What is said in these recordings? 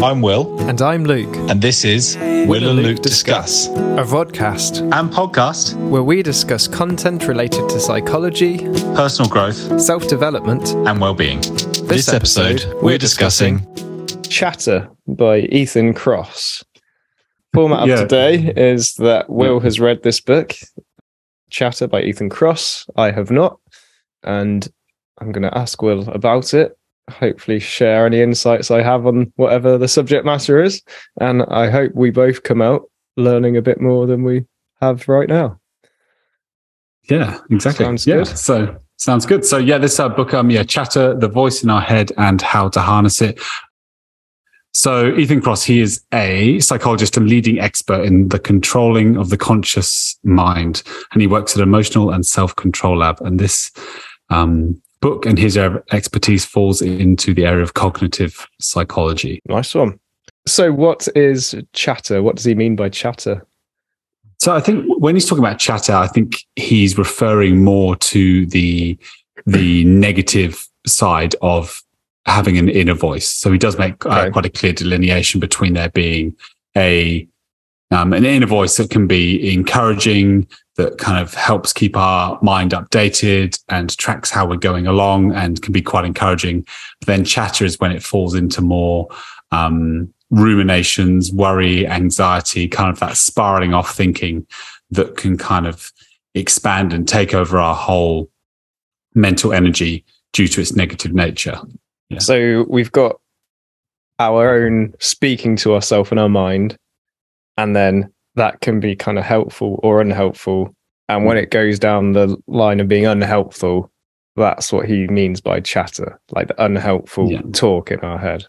I'm Will, And I'm Luke, and this is Will and Luke Discuss a vodcast and podcast, where we discuss content related to psychology, personal growth, self development. and well-being. This, episode, episode, we're discussing Chatter by Ethan Kross. Format of Yeah. today is that Will has read this book, Chatter by Ethan Kross. I have not. And I'm going to ask Will about it. Hopefully, share any insights I have on whatever the subject matter is. And I hope we both come out learning a bit more than we have right now. Yeah, exactly. Sounds yeah. good. So sounds good. So yeah, this uh, book, um, yeah, chatter, the voice in our head and how to harness it. So Ethan Kross, he is a psychologist and leading expert in the controlling of the conscious mind, and he works at Emotional and Self Control Lab. And this um, book and his expertise falls into the area of cognitive psychology. Nice one. So, what is chatter? What does he mean by chatter? So I think when he's talking about chatter, I think he's referring more to the the negative side of having an inner voice. So he does make uh, quite a clear delineation between there being a um, an inner voice that can be encouraging, that kind of helps keep our mind updated and tracks how we're going along, and can be quite encouraging. But then chatter is when it falls into more um, ruminations, worry, anxiety, kind of that spiraling off thinking that can kind of expand and take over our whole mental energy due to its negative nature. Yeah. So we've got our own speaking to ourselves in our mind, and then that can be kind of helpful or unhelpful. And when hmm. it goes down the line of being unhelpful, that's what he means by chatter, like the unhelpful Yeah. talk in our head.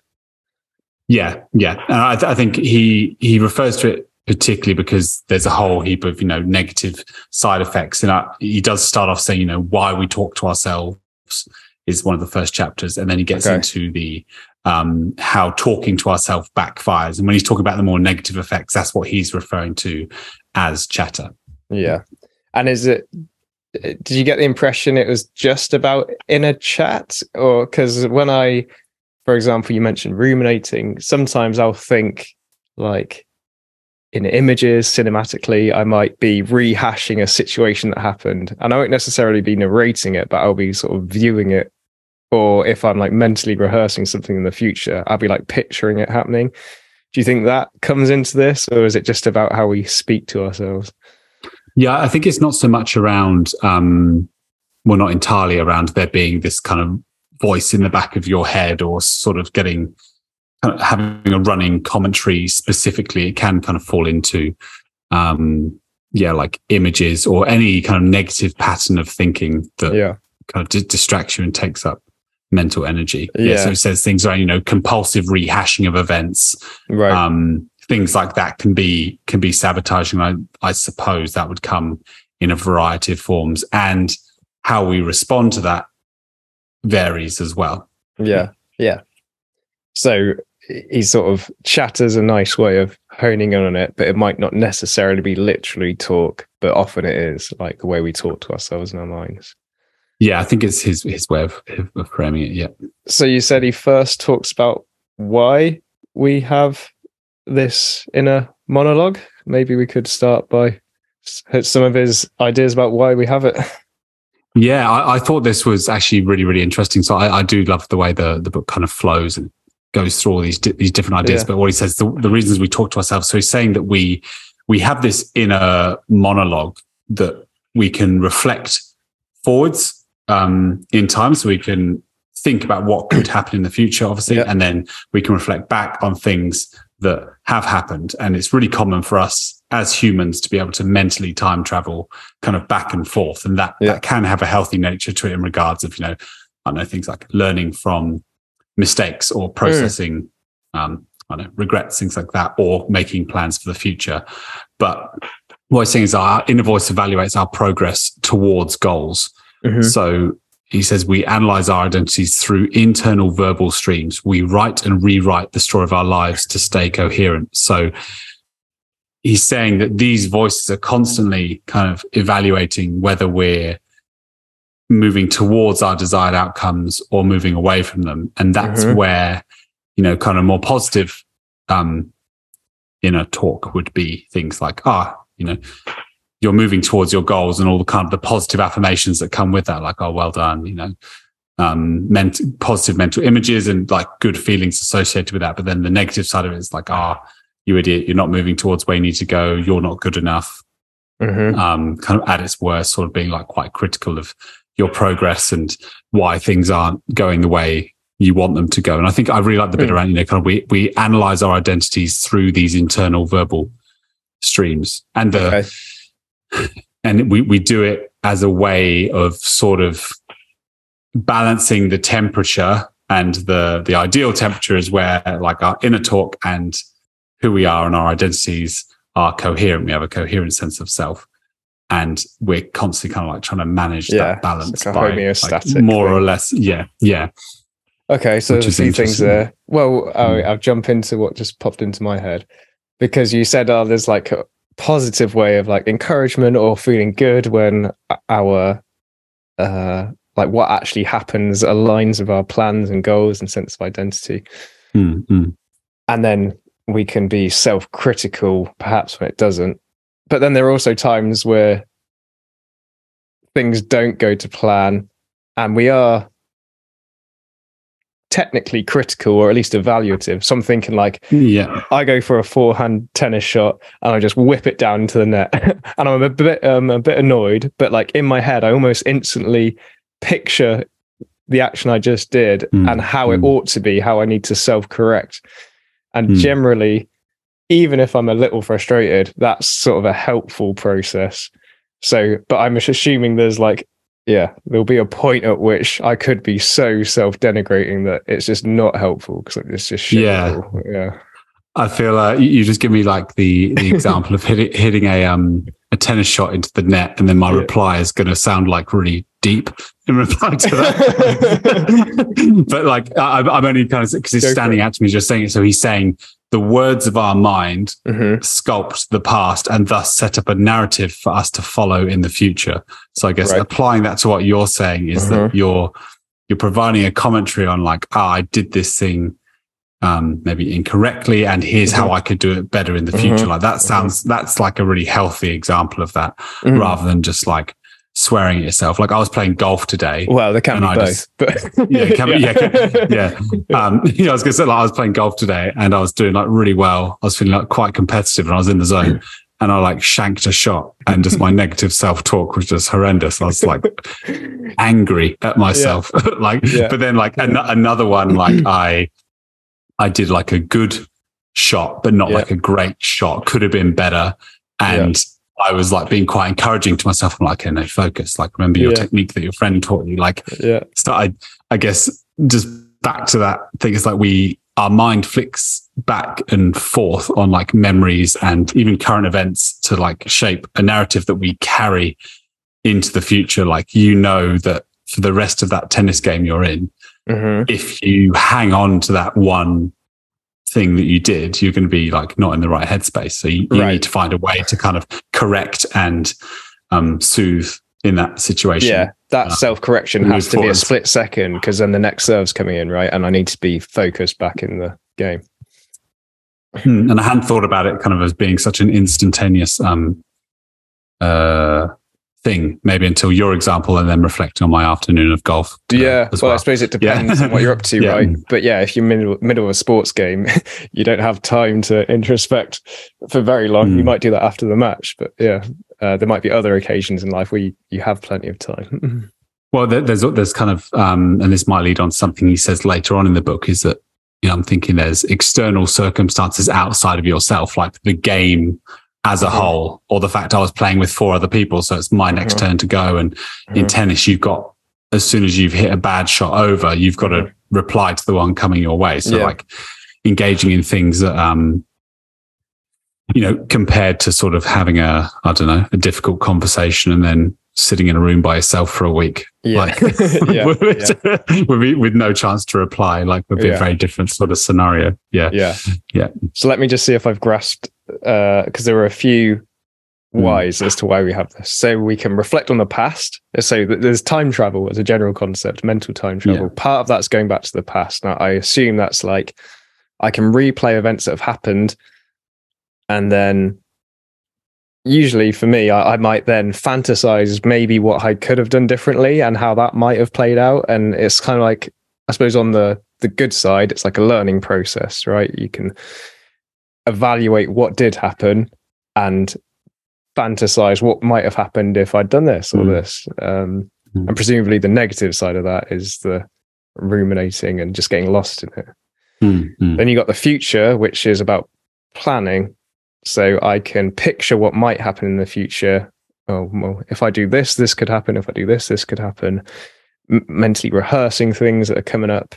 Yeah, yeah, and I, th- I think he he refers to it particularly because there's a whole heap of you know negative side effects, and I, he does start off saying you know why we talk to ourselves is one of the first chapters, and then he gets Okay. into the um, how talking to ourselves backfires, and when he's talking about the more negative effects, that's what he's referring to as chatter. Yeah. And is it, did you get the impression it was just about inner chat? Or because when I, for example, you mentioned ruminating, sometimes I'll think like in images, cinematically, I might be rehashing a situation that happened. And I won't necessarily be narrating it, but I'll be sort of viewing it. Or if I'm like mentally rehearsing something in the future, I'll be like picturing it happening. Do you think that comes into this, or is it just about how we speak to ourselves? Yeah, I think it's not so much around, um, well, not entirely around there being this kind of voice in the back of your head or sort of getting, kind of having a running commentary specifically. It can kind of fall into, um, yeah, like images or any kind of negative pattern of thinking that Yeah. kind of di- distracts you and takes up mental energy. Yeah. So it says things around, you know, compulsive rehashing of events, Right. um, things like that can be can be sabotaging. I, I suppose that would come in a variety of forms, and how we respond to that varies as well. Yeah, yeah. So he sort of chatters a nice way of honing in on it, but it might not necessarily be literally talk, but often it is like the way we talk to ourselves in our minds. Yeah, I think it's his his way of, of framing it. Yeah, So you said he first talks about why we have this inner monologue. Maybe we could start by some of his ideas about why we have it. yeah. I, I thought this was actually really really interesting. So I, I do love the way the the book kind of flows and goes through all these di- these different ideas. Yeah. But what he says, the, the reasons we talk to ourselves. So he's saying that we we have this inner monologue that we can reflect forwards um, in time, so we can think about what could happen in the future, obviously, Yeah. and then we can reflect back on things that have happened. And it's really common for us as humans to be able to mentally time travel kind of back and forth. And that, Yeah. that can have a healthy nature to it in regards of, you know, I don't know, things like learning from mistakes or processing, um, I don't know, regrets, things like that, or making plans for the future. But what I'm saying is our inner voice evaluates our progress towards goals. Mhm. So he says we analyze our identities through internal verbal streams. We write and rewrite the story of our lives to stay coherent. So he's saying that these voices are constantly kind of evaluating whether we're moving towards our desired outcomes or moving away from them. And that's Mhm. where, you know, kind of more positive um, inner talk would be things like, ah, you know, you're moving towards your goals and all the kind of the positive affirmations that come with that, like, oh, well done, you know, um, ment- positive mental images and like good feelings associated with that. But then the negative side of it is like, ah, you idiot, you're not moving towards where you need to go. You're not good enough. Mhm. Um, kind of at its worst, sort of being like quite critical of your progress and why things aren't going the way you want them to go. And I think I really like the bit Mm. around, you know, kind of we, we analyze our identities through these internal verbal streams and the, Okay. And we, we do it as a way of sort of balancing the temperature and the the ideal temperature is where like our inner talk and who we are and our identities are coherent. We have a coherent sense of self and we're constantly kind of like trying to manage Yeah, that balance like by like, more or less yeah yeah. Okay, so Which there's a few things there. Well, I, Mm. I'll jump into what just popped into my head. Because you said, "Oh, there's like positive way of like encouragement or feeling good when our uh like what actually happens aligns with our plans and goals and sense of identity, Mm, mm. and then we can be self-critical perhaps when it doesn't. But then there are also times where things don't go to plan, and we are technically critical or at least evaluative. So I'm thinking like yeah I go for a forehand tennis shot and I just whip it down into the net, and I'm a bit um, a bit annoyed, but like in my head I almost instantly picture the action I just did Mm, and how it mm. ought to be, how I need to self correct, and Mm. generally. Even if I'm a little frustrated, that's sort of a helpful process. So, but I'm assuming there's like yeah, there'll be a point at which I could be so self denigrating that it's just not helpful because it's just Yeah. shameful. yeah, I feel uh, you, just give me like the the example of hitting hitting a um a tennis shot into the net, and then my Yeah. reply is going to sound like really deep in reply to that. but like I, I'm only kind of because he's Go standing out to me, just saying it. So he's saying the words of our mind Mhm. sculpt the past and thus set up a narrative for us to follow in the future. So I guess Right. applying that to what you're saying is that you're you're providing a commentary on like, ah, I did this thing um maybe incorrectly and here's how I could do it better in the future. Mhm. Like that sounds that's like a really healthy example of that Mhm. rather than just like swearing at yourself. Like I was playing golf today. Well, there can be I both, just- but Yeah, can be- yeah, can- yeah. Um, you know, I was going to say, like, I was playing golf today and I was doing like really well. I was feeling like quite competitive and I was in the zone and I like shanked a shot and just my negative self talk was just horrendous. I was like angry at myself. like, Yeah. but then like an- another one, like I, I did like a good shot, but not Yeah. like a great shot. Could have been better. And I was like being quite encouraging to myself. I'm like, okay, no, focus. Like, remember your Yeah. technique that your friend taught you. Like, yeah, so I, I guess just back to that thing is like we, our mind flicks back and forth on like memories and even current events to like shape a narrative that we carry into the future. Like, you know, that for the rest of that tennis game you're in, Mhm. if you hang on to that one thing that you did, you're going to be like not in the right headspace. So you, you Right. need to find a way to kind of correct and um, soothe in that situation. yeah. That Uh, self correction has to be a split second because then the next serve's coming in, right? And I need to be focused back in the game. Hmm, and I hadn't thought about it kind of as being such an instantaneous um, uh, thing, maybe until your example, and then reflecting on my afternoon of golf. today Yeah, as well, I suppose it Yeah. depends on what you're up to, Yeah. right? But yeah, if you're middle middle of a sports game, you don't have time to introspect for very long. You Mm. might do that after the match, but yeah, uh, there might be other occasions in life where you, you have plenty of time. Well, there, there's there's kind of, um, and this might lead on something he says later on in the book is that you know I'm thinking there's external circumstances outside of yourself, like the game as a Mhm. whole, or the fact I was playing with four other people, so it's my next Mhm. turn to go. And in Mhm. tennis, you've got as soon as you've hit a bad shot over, you've got to reply to the one coming your way. So Yeah. like engaging in things that um you know compared to sort of having a I don't know a difficult conversation and then sitting in a room by yourself for a week yeah. like yeah, with, with, with no chance to reply like would be Yeah. a very different sort of scenario yeah yeah, Yeah. So let me just see if I've grasped because there are a few Hmm. whys as to why we have this. So we can reflect on the past. So there's time travel as a general concept, mental time travel. Yeah. Part of that's going back to the past. Now I assume that's like I can replay events that have happened, and then usually for me, I, I might then fantasize maybe what I could have done differently and how that might have played out. And it's kind of like, I suppose, on the the good side, it's like a learning process, right? You can evaluate what did happen and fantasize what might have happened if I'd done this or Mm. this. Um, Mm. And presumably, the negative side of that is the ruminating and just getting lost in it. Mm. Then you got the future, which is about planning. So I can picture what might happen in the future. Oh, well, if I do this, this could happen. If I do this, this could happen. M- mentally rehearsing things that are coming up.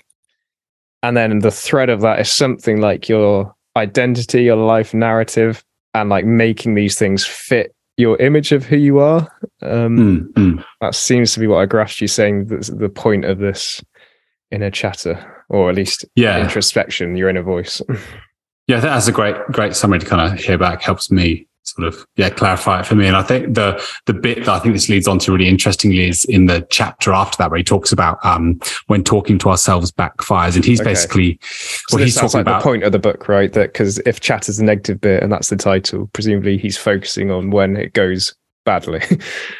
And then the thread of that is something like your identity, your life narrative, and like making these things fit your image of who you are. Um, Mm, mm. that seems to be what I grasped you saying that's the point of this inner chatter, or at least Yeah. introspection, your inner voice. Yeah, that's a great, great summary to kind of hear back. Helps me sort of yeah clarify it for me. And I think the the bit that I think this leads on to really interestingly is in the chapter after that where he talks about um when talking to ourselves backfires, and he's Okay. basically So well he's talking like about the point of the book, right? That because if chat is the negative bit and that's the title, presumably he's focusing on when it goes badly.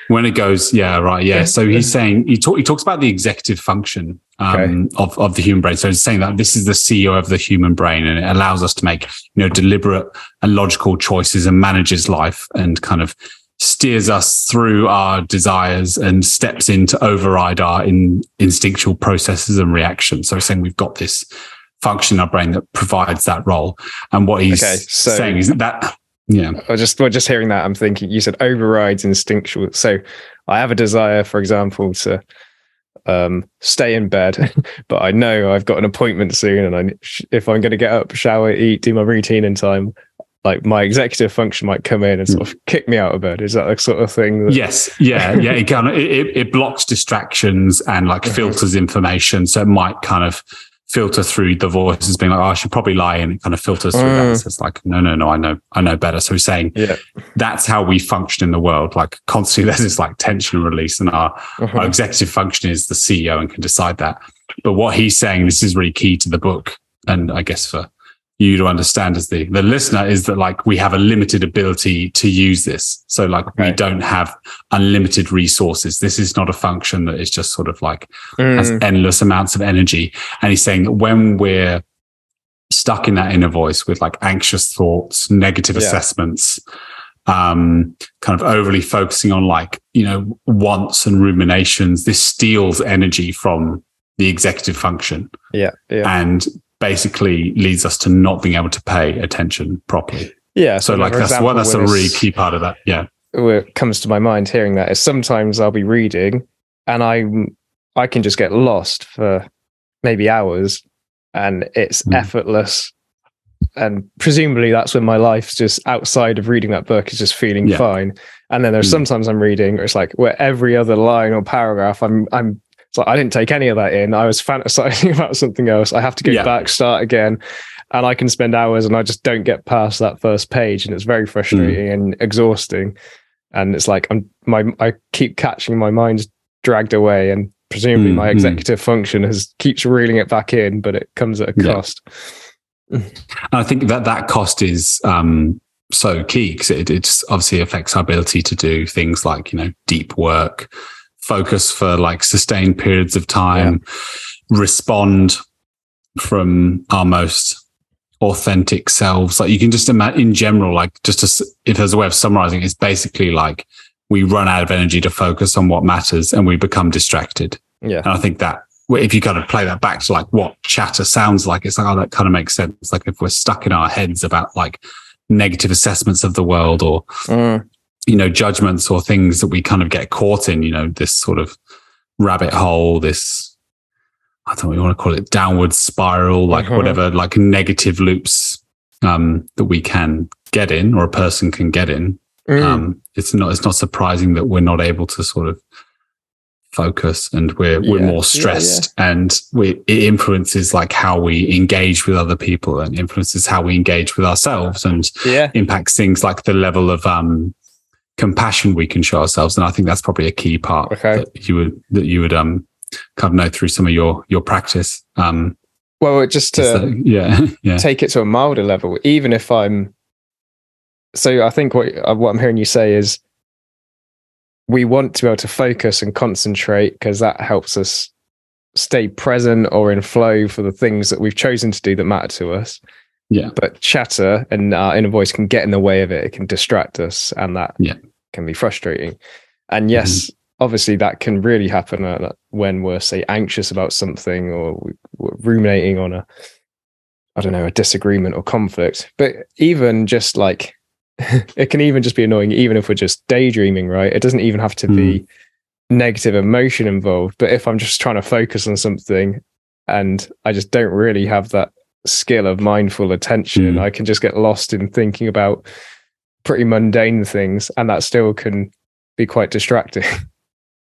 when it goes yeah right yeah. So he's saying he talk, he talks about the executive function um, of of the human brain. So he's saying that this is the CEO of the human brain, and it allows us to make you know deliberate and logical choices and manages life and kind of steers us through our desires and steps in to override our in, instinctual processes and reactions. So he's saying we've got this function in our brain that provides that role. And what he's Okay, so- saying is that yeah. I just well, just hearing that, I'm thinking you said overrides instinctual. So I have a desire, for example, to um, stay in bed, but I know I've got an appointment soon, and I if I'm going to get up, shower, eat, do my routine in time, like my executive function might come in and sort of kick me out of bed. Is that the sort of thing? That, Yes, yeah, yeah. It kind of it, it- blocks distractions and like filters information, so it might kind of filter through the voices being like, "Oh, I should probably lie," and it kind of filters through that. Mm. So it's like, no, no, no, I know, I know better. So he's saying Yeah. that's how we function in the world. Like constantly, there's this like tension and release, and our Uh-huh. our executive function is the CEO and can decide that. But what he's saying, this is really key to the book, and I guess for you to understand as the the listener is that like we have a limited ability to use this. So like we don't have unlimited resources. This is not a function that is just sort of like has Mm, endless amounts of energy. And he's saying that when we're stuck in that inner voice with like anxious thoughts, negative Yeah. assessments, um, kind of overly focusing on like, you know, wants and ruminations, this steals energy from the executive function yeah, yeah, and basically leads us to not being able to pay attention properly. yeah. So like that's what that's a really key part of that. Yeah. what comes to my mind hearing that is sometimes I'll be reading and I'm I can just get lost for maybe hours and it's Mm. effortless and presumably that's when my life's just outside of reading that book is just feeling Yeah. fine and then there's Mm. sometimes I'm reading where it's like where every other line or paragraph I'm I'm like I didn't take any of that in I was fantasizing about something else I have to go Yeah. back start again and I can spend hours and I just don't get past that first page and it's very frustrating Mm. and exhausting and it's like I'm my I keep catching my mind's dragged away and presumably Mm, my mm. executive function has keeps reeling it back in but it comes at a cost And I think that that cost is um, so key because it, it obviously affects our ability to do things like, you know, deep work, focus for like sustained periods of time, respond from our most authentic selves. Like you can just imagine in general, like just to, if there's a way of summarizing, it's basically like we run out of energy to focus on what matters and we become distracted. yeah And I think that if you kind of play that back to like what chatter sounds like, it's like, oh, that kind of makes sense. Like if we're stuck in our heads about like negative assessments of the world or, Mm, you know, judgments or things that we kind of get caught in, you know, this sort of rabbit hole, this, I don't know what you want to call it, downward spiral, like Mhm. whatever, like negative loops um, that we can get in or a person can get in mm. um, it's not it's not surprising that we're not able to sort of focus and we're we're Yeah, yeah, more stressed and we it influences like how we engage with other people and influences how we engage with ourselves and yeah impacts things like the level of um compassion we can show ourselves and i think that's probably a key part Okay. that you would that you would um kind of know through some of your your practice um Well, just to So, yeah, yeah, take it to a milder level, even if I'm. So I think what uh, what I'm hearing you say is, we want to be able to focus and concentrate because that helps us stay present or in flow for the things that we've chosen to do that matter to us. Yeah. But chatter and our inner voice can get in the way of it. It can distract us, and that Yeah. can be frustrating. And yes, obviously that can really happen uh, when we're say anxious about something or we- we're ruminating on a i don't know a disagreement or conflict but even just like it can even just be annoying even if we're just daydreaming right it doesn't even have to be negative emotion involved but if i'm just trying to focus on something and i just don't really have that skill of mindful attention Mm. i can just get lost in thinking about pretty mundane things and that still can be quite distracting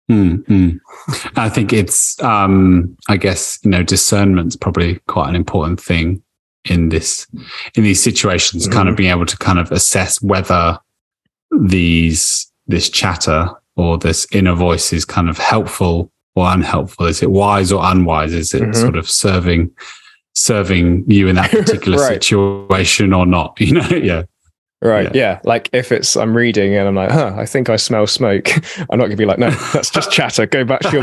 Mm, mm. I think it's, um, I guess, you know, discernment's probably quite an important thing in this, in these situations, kind of being able to kind of assess whether these, this chatter or this inner voice is kind of helpful or unhelpful. Is it wise or unwise? Is it Mhm. sort of serving, serving you in that particular Right. situation or not? You know, yeah. Right. Yeah. Yeah. Like if it's I'm reading and I'm like, huh, I think I smell smoke. I'm not gonna be like, no, that's just chatter. Go back to your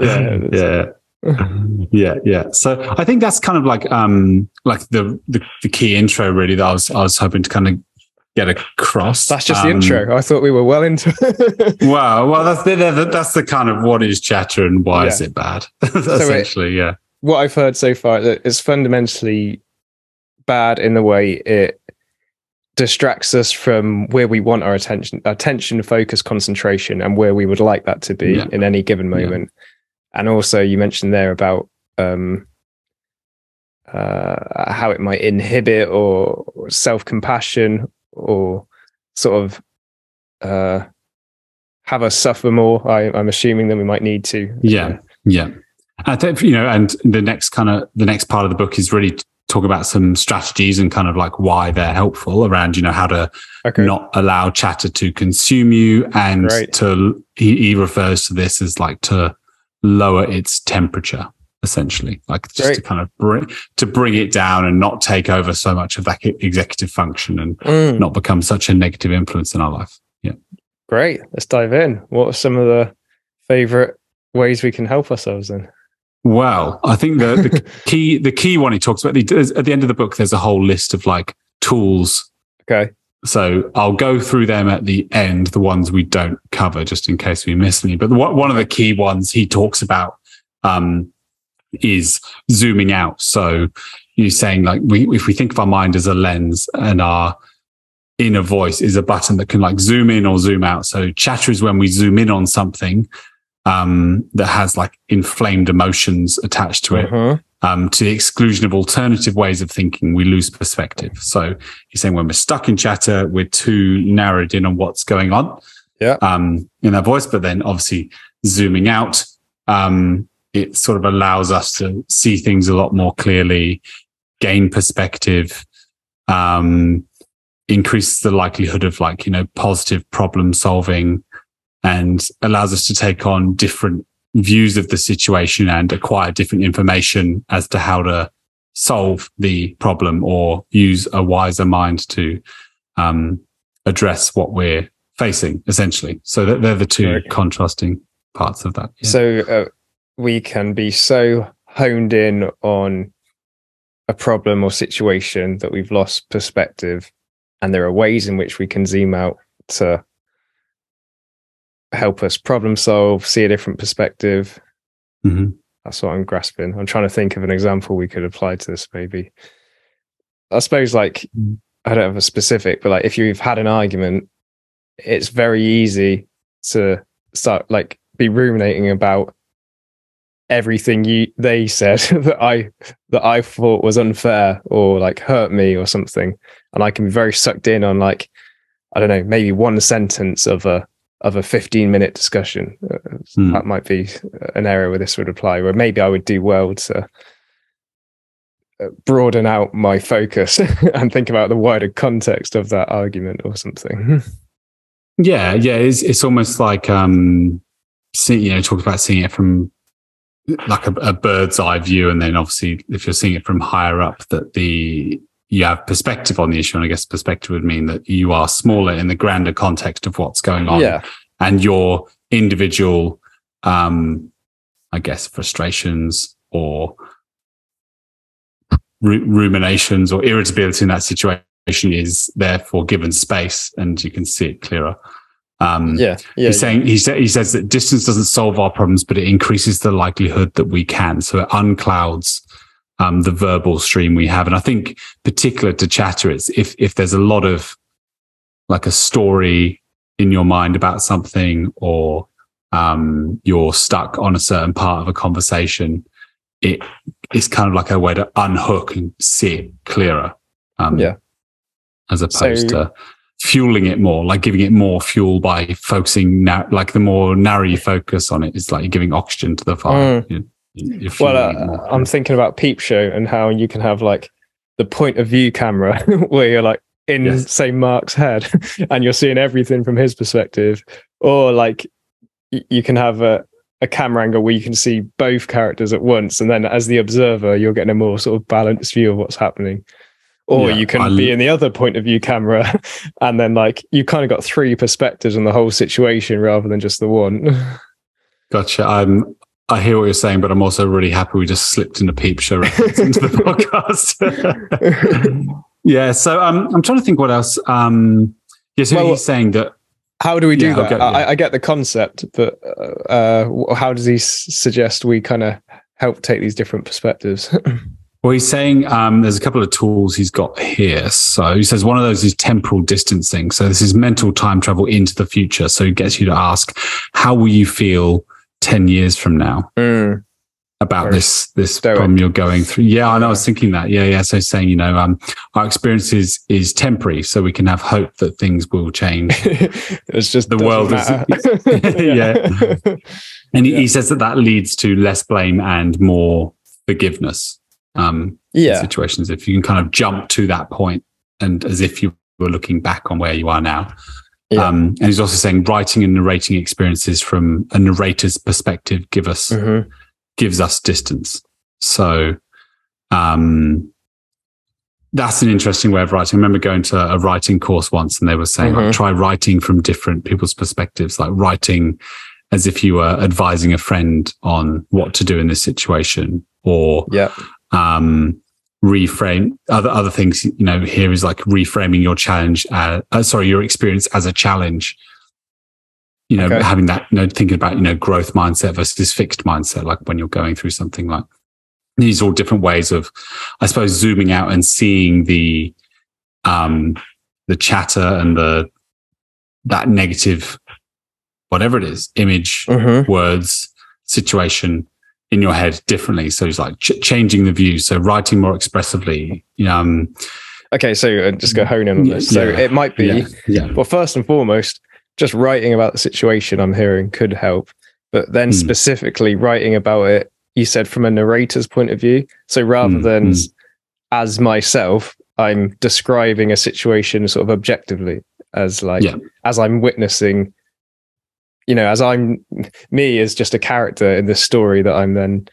yeah. yeah yeah yeah so i think that's kind of like um like the, the the key intro really that i was i was hoping to kind of get across That's just the Um, intro. I thought we were well into well well that's the, the that's the kind of what is chatter and why is it bad essentially yeah what I've heard so far that it's fundamentally bad in the way it distracts us from where we want our attention, attention, focus, concentration, and where we would like that to be Yeah. in any given Yeah. moment. And also, you mentioned there about um, uh, how it might inhibit or, self compassion or sort of uh, have us suffer more. I, I'm assuming than we might need to. Yeah. Yeah. I think, you know, and the next kind of the next part of the book is really talk about some strategies and kind of like why they're helpful around, you know, how to Okay. not allow chatter to consume you and Right. to he, he refers to this as like to lower its temperature essentially like just to kind of bring to bring it down and not take over so much of that executive function and Mm. not become such a negative influence in our life yeah Great. Let's dive in. What are some of the favorite ways we can help ourselves then? Well i think the, the key the key one he talks about at the end of the book there's a whole list of like tools Okay. So I'll go through them at the end, the ones we don't cover, just in case we miss any. But one one of the key ones he talks about um, is zooming out. So you're saying like we, if we think of our mind as a lens and our inner voice is a button that can like zoom in or zoom out. So chatter is when we zoom in on something um, that has like inflamed emotions attached to it Uh-huh. um, to the exclusion of alternative ways of thinking, we lose perspective. So he's saying when we're stuck in chatter, we're too narrowed in on what's going on Yeah. um, in our voice. But then obviously zooming out, um, it sort of allows us to see things a lot more clearly, gain perspective, um, increases the likelihood of like, you know, positive problem solving and allows us to take on different views of the situation and acquire different information as to how to solve the problem or use a wiser mind to um, address what we're facing essentially so they're the two Right. contrasting parts of that yeah. So uh, we can be so honed in on a problem or situation that we've lost perspective. And there are ways in which we can zoom out to help us problem solve, see a different perspective. Mhm. That's what I'm grasping. I'm trying to think of an example we could apply to this, maybe. I suppose, like, Mm. I don't have a specific, but like, if you've had an argument, it's very easy to start, like, be ruminating about everything you they said that I that I thought was unfair or like hurt me or something, and I can be very sucked in on like I don't know maybe one sentence of a of a 15 minute discussion. Uh, Hmm. That might be an area where this would apply, where maybe I would do well to uh, broaden out my focus and think about the wider context of that argument or something. yeah yeah it's, it's almost like um see, you know talk about seeing it from like a, a bird's eye view, and then obviously if you're seeing it from higher up, that the you have perspective on the issue, and I guess perspective would mean that you are smaller in the grander context of what's going on, Yeah. and your individual, um, I guess, frustrations or ru- ruminations or irritability in that situation is therefore given space, and you can see it clearer. Um, Yeah. Yeah. He's saying he, sa- he says that distance doesn't solve our problems, but it increases the likelihood that we can. So it unclouds um, the verbal stream we have. And I think particular to chatter, it's if if there's a lot of like a story in your mind about something, or um, you're stuck on a certain part of a conversation, it it's kind of like a way to unhook and see it clearer. Um, Yeah. As opposed So- to fueling it more, like giving it more fuel by focusing now, like the more narrow you focus on it, it's like you're giving oxygen to the fire. You- you're well, uh. I'm thinking about Peep Show and how you can have like the point of view camera where you're like in, Yes. say, Mark's head and you're seeing everything from his perspective, or like y- you can have a, a camera angle where you can see both characters at once, and then as the observer, you're getting a more sort of balanced view of what's happening. Or Yeah, you can I be l- in the other point of view camera, and then like you kind of got three perspectives on the whole situation rather than just the one. Gotcha. I'm. I hear what you're saying, but I'm also really happy we just slipped in a peep show into the podcast. yeah. So um, I'm trying to think what else. Um, yeah. So Well, he's saying that. How do we do Yeah, that? okay, I, yeah. I get the concept, but uh, how does he s- suggest we kind of help take these different perspectives? Well, he's saying um, there's a couple of tools he's got here. So he says one of those is temporal distancing. So this is mental time travel into the future. So it gets you to ask, how will you feel 10 years from now? Mm, about Very this this problem you're going through. Yeah, I know. I was thinking that. Yeah, yeah. So saying, you know, um, our experience is is temporary, so we can have hope that things will change. it's just The world is- matter. And he, Yeah. he says that that leads to less blame and more forgiveness. Um, yeah, situations if you can kind of jump to that point and as if you were looking back on where you are now. Yeah. Um, and he's also saying writing and narrating experiences from a narrator's perspective give us Mhm. gives us distance. So, um, that's an interesting way of writing. I remember going to a writing course once and they were saying, like, Mhm. try writing from different people's perspectives, like writing as if you were advising a friend on what to do in this situation or, yeah, um, reframe other, other things, you know, here is like reframing your challenge, uh, uh, sorry, your experience as a challenge you know, Okay. having that, you know, thinking about, you know, growth mindset versus fixed mindset, like when you're going through something like these are all different ways of, I suppose, zooming out and seeing the, um, the chatter and the, that negative, whatever it is, image, Mhm. words, situation in your head differently. So it's like ch- changing the view. So writing more expressively, um, Okay, so uh, just go hone in on this. So yeah, it might be, yeah, yeah, well, first and foremost, just writing about the situation I'm hearing could help, but then Mm. specifically writing about it, you said from a narrator's point of view. So rather Mm, than mm. as myself, I'm describing a situation sort of objectively as like as I'm witnessing, you know, as I'm me as just a character in this story that I'm then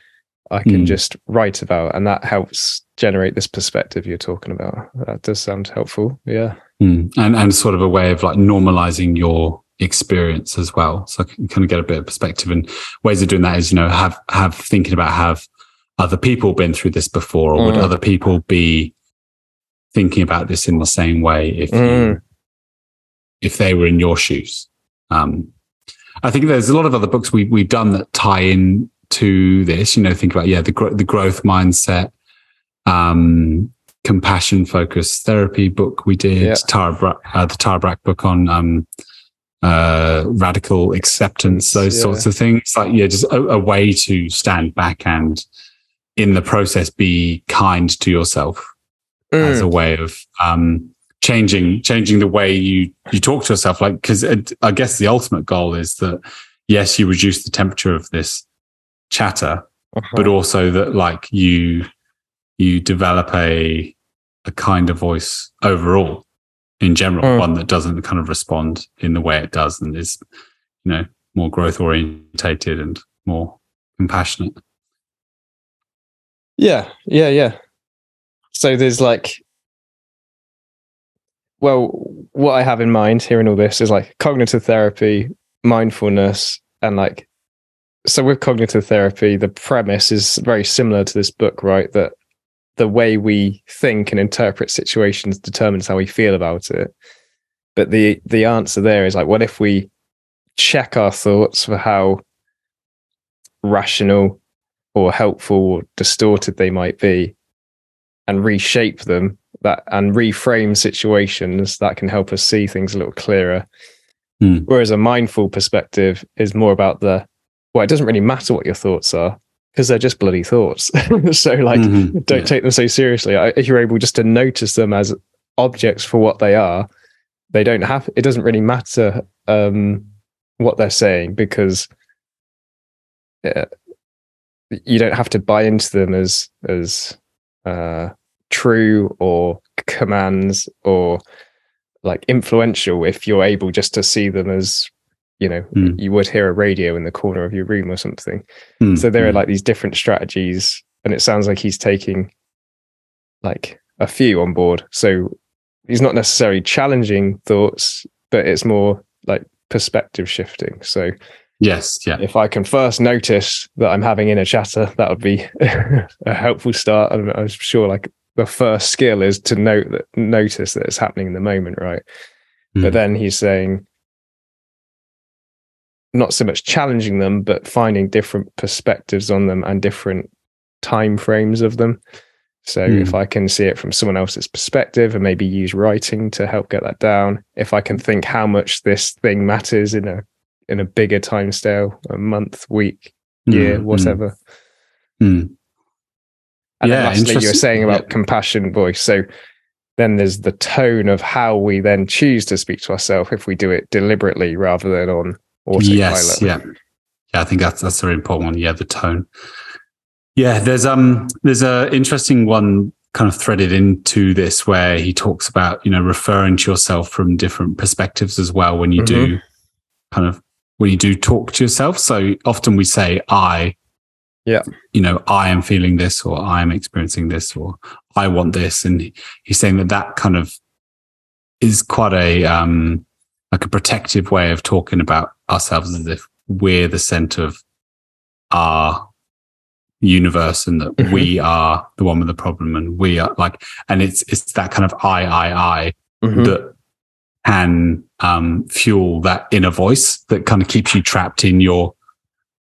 I can Mm. just write about, and that helps generate this perspective you're talking about. That does sound helpful. Yeah. Mm. And and sort of a way of like normalizing your experience as well. So I can kind of get a bit of perspective and ways of doing that is, you know, have have thinking about have other people been through this before or would Mm. other people be thinking about this in the same way if you, Mm. if they were in your shoes. Um I think there's a lot of other books we we've done that tie in to this, you know, think about yeah, the gro- the growth mindset um compassion focused therapy book we did, Yeah. Tara Bra- uh, the Tara Brach book on um, uh, radical acceptance, those Yeah. sorts of things. Like, yeah, just a, a way to stand back and in the process be kind to yourself as a Mm. way of um, changing changing the way you you talk to yourself. Like, because I guess the ultimate goal is that yes, you reduce the temperature of this chatter, Uh-huh. but also that like you you develop a a kinder voice overall in general Mm. one that doesn't kind of respond in the way it does and is you know more growth orientated and more compassionate Yeah, yeah, yeah. So there's like, well, what I have in mind hearing all this is like cognitive therapy, mindfulness, and like, so with cognitive therapy, the premise is very similar to this book, right? That the way we think and interpret situations determines how we feel about it. But the the answer there is like, what if we check our thoughts for how rational or helpful or distorted they might be and reshape them that and reframe situations that can help us see things a little clearer Hmm. whereas a mindful perspective is more about the well it doesn't really matter what your thoughts are because they're just bloody thoughts so like Mhm. don't Yeah. take them so seriously I- if you're able just to notice them as objects for what they are they don't have it doesn't really matter um what they're saying because uh, you don't have to buy into them as as uh true or commands or like influential if you're able just to see them as you know Mm. you would hear a radio in the corner of your room or something Mm, so there are mm. like these different strategies and it sounds like he's taking like a few on board so he's not necessarily challenging thoughts but it's more like perspective shifting so yes, yeah, if i can first notice that i'm having inner chatter that would be a helpful start i'm, I'm sure like the first skill is to note that notice that it's happening in the moment right Mm. but then he's saying not so much challenging them but finding different perspectives on them and different time frames of them so Hmm. if i can see it from someone else's perspective and maybe use writing to help get that down if i can think how much this thing matters in a in a bigger time scale a month week year Mm, mm, whatever mm. And Yeah, lastly, you were saying about Yeah. compassion voice. So then there's the tone of how we then choose to speak to ourselves if we do it deliberately rather than on autopilot. Yes, yeah, yeah. I think that's that's a very important one. Yeah, the tone. Yeah, there's um there's a interesting one kind of threaded into this where he talks about you know referring to yourself from different perspectives as well when you do kind of when you do talk to yourself. So often we say I. Yeah. You know, I am feeling this, or I am experiencing this, or I want this, and he's saying that that kind of is quite a um like a protective way of talking about ourselves as if we're the center of our universe and that Mhm. we are the one with the problem and we are like and it's it's that kind of i i i Mhm. that can um fuel that inner voice that kind of keeps you trapped in your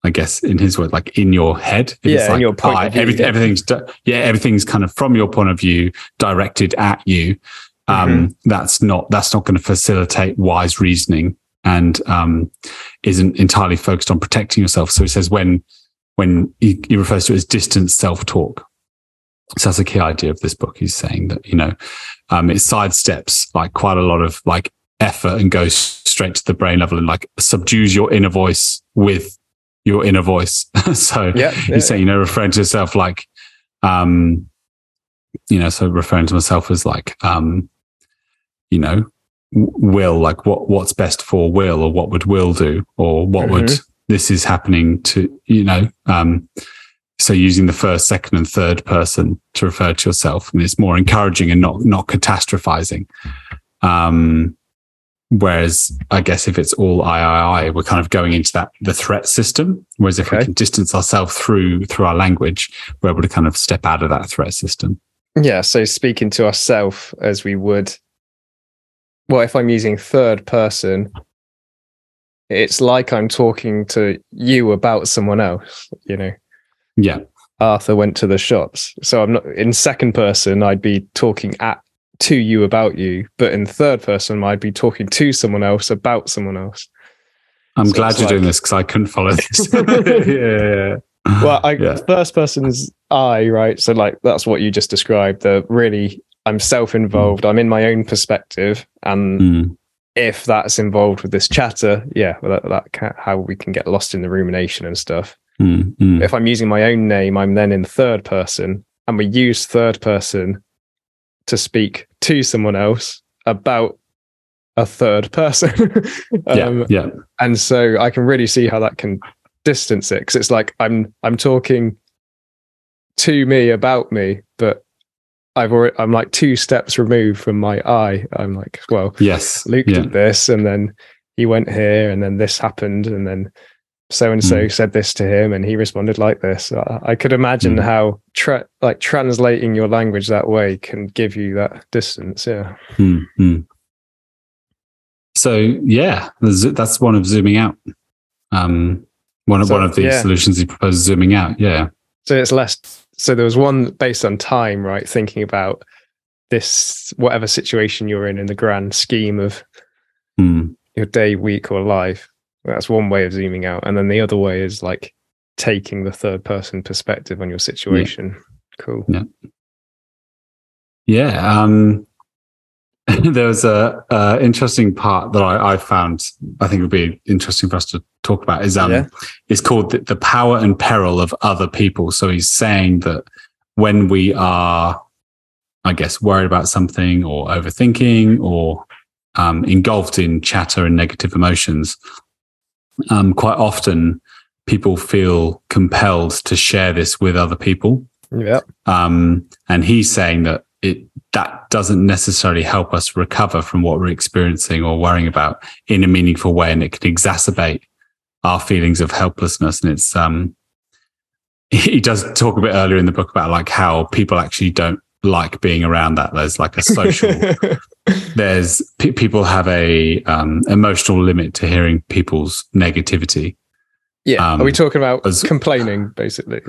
I guess in his word, like in your head. If Yeah, it's in like, your point I- of view, everything, yeah. everything's, yeah, everything's kind of from your point of view directed at you. Um, Mm-hmm. That's not, that's not going to facilitate wise reasoning and, um, isn't entirely focused on protecting yourself. So it says when, when he, he refers to it as distance self talk. So that's a key idea of this book. He's saying that, you know, um, it sidesteps like quite a lot of like effort and goes straight to the brain level and like subdues your inner voice with your inner voice. so Yeah, yeah. you say, you know, referring to yourself like, um, you know, so referring to myself as like, um, you know, will, like what, what's best for will or what would will do or what would this is happening to, you know, um, so using the first, second and third person to refer to yourself and it's more encouraging and not, not catastrophizing. Um, Whereas I guess if it's all I, I, I, we're kind of going into that, the threat system. Whereas if we can distance ourselves through, through our language, we're able to kind of step out of that threat system. Yeah, so speaking to ourselves as we would. Well, if I'm using third person, it's like I'm talking to you about someone else. You know, Yeah. Arthur went to the shops. So I'm not in second person, I'd be talking at to you about you, but in third person, I'd be talking to someone else about someone else. I'm So glad you're doing this because I couldn't follow this. yeah. Well, I yeah. first person's I, right? So like that's what you just described. The really I'm self-involved. I'm in my own perspective, and Mm, if that's involved with this chatter, yeah, well, that, that ca how we can get lost in the rumination and stuff. mm, mm. If I'm using my own name, I'm then in third person, and we use third person to speak to someone else about a third person. yeah, um, yeah, and so I can really see how that can distance it because it's like I'm I'm talking to me about me, but I've already I'm like two steps removed from my I. I'm like, well, Yes. Luke yeah. did this, and then he went here, and then this happened, and then so and so Mm. said this to him, and he responded like this. I, I could imagine Mm. how tra- like translating your language that way can give you that distance. Yeah. Hmm, hmm. So yeah, that's one of zooming out. Um, one of So, one of the yeah. solutions he proposed, zooming out. Yeah. So it's less. So there was one based on time, right? Thinking about this, whatever situation you're in, in the grand scheme of Hmm. your day, week, or life. That's one way of zooming out, and then the other way is like taking the third person perspective on your situation. Cool. Yeah. Um, there was a, a interesting part that I, I found. I think would be interesting for us to talk about. Is um, Yeah. it's called the, the power and peril of other people. So he's saying that when we are, I guess, worried about something or overthinking or um, engulfed in chatter and negative emotions, um, quite often people feel compelled to share this with other people. Yeah. Um, and he's saying that it that doesn't necessarily help us recover from what we're experiencing or worrying about in a meaningful way, and it can exacerbate our feelings of helplessness. And it's um, he does talk a bit earlier in the book about like how people actually don't like being around that. There's like a social there's pe people have a um, emotional limit to hearing people's negativity. yeah. Um, Are we talking about as- complaining, basically?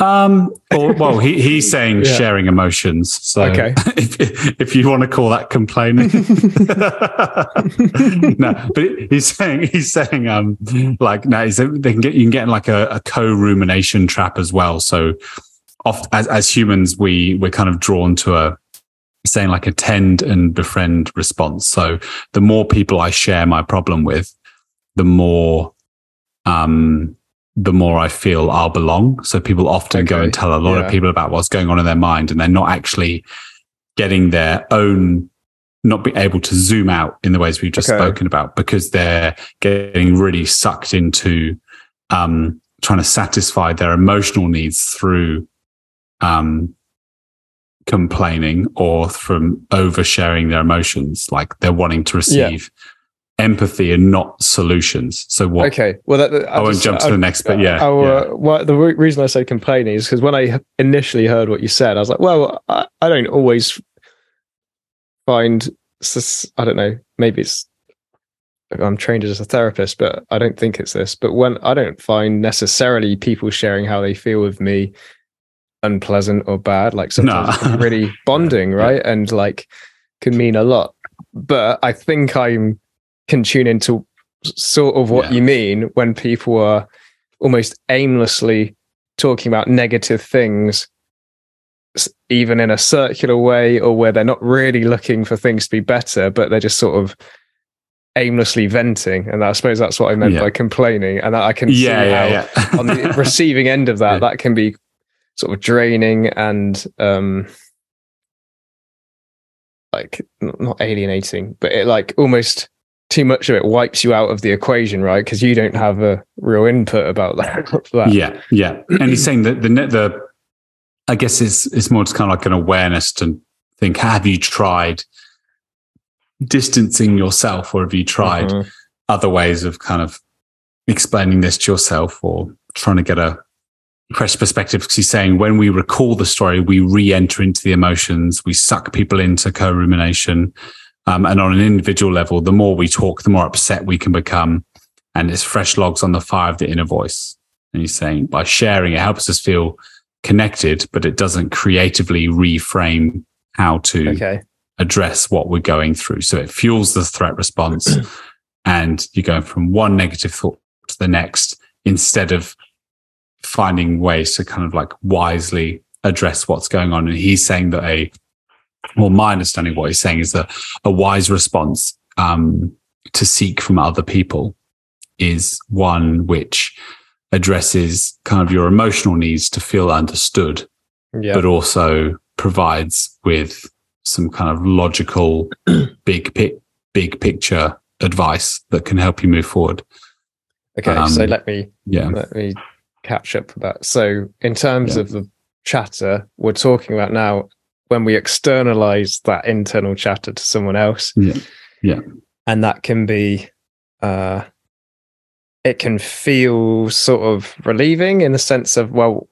Um, or, well, he, he's saying Yeah. sharing emotions. So Okay. if, if you want to call that complaining, no, but he's saying, he's saying, um, like, no, he's, they can get, you can get in like a, a co-rumination trap as well. So oft as, as humans, we, we're kind of drawn to a, saying like a tend and befriend response. So the more people I share my problem with, the more, um, the more I feel I'll belong. So people often go and tell a lot Yeah. of people about what's going on in their mind and they're not actually getting their own, not be able to zoom out in the ways we've just Okay. spoken about because they're getting really sucked into, um, trying to satisfy their emotional needs through, um, complaining or from oversharing their emotions. Like they're wanting to receive empathy and not solutions. So what, Okay. Well, that, that- I won't just- jump to I- the next, but yeah. Oh, yeah. uh, well, the re- reason I say complaining is because when I initially heard what you said, I was like, well, I, I don't always find, I don't know, maybe it's, I'm trained as a therapist, but I don't think it's this. But when I don't find necessarily people sharing how they feel with me unpleasant or bad, like sometimes can really bonding, Yeah. right? And like can mean a lot. But I think I'm can tune into sort of what Yeah. you mean when people are almost aimlessly talking about negative things even in a circular way or where they're not really looking for things to be better but they're just sort of aimlessly venting and i suppose that's what i meant Yeah. by complaining and i can yeah, see yeah, how yeah. on the receiving end of that Yeah. that can be sort of draining and um like not alienating but it like almost too much of it wipes you out of the equation right because you don't have a real input about that, that. yeah, yeah. And he's saying that the net, the, I guess it's it's more just kind of like an awareness to think: Have you tried distancing yourself, or have you tried Mhm. other ways of kind of explaining this to yourself, or trying to get a fresh perspective? Because he's saying when we recall the story, we re-enter into the emotions, we suck people into co-rumination. Um, and on an individual level, the more we talk, the more upset we can become. And it's fresh logs on the fire of the inner voice. And he's saying by sharing, it helps us feel connected, but it doesn't creatively reframe how to okay address what we're going through. So it fuels the threat response and you're going from one negative thought to the next instead of finding ways to kind of like wisely address what's going on. And he's saying that a, well, my understanding of what he's saying is that a wise response um, to seek from other people is one which addresses kind of your emotional needs to feel understood yeah but also provides with some kind of logical big pic- big picture advice that can help you move forward. okay so um, let me Yeah. let me catch up with that so in terms Yeah. of the chatter we're talking about now when we externalize that internal chatter to someone else Yeah. Yeah. and that can be uh it can feel sort of relieving in the sense of well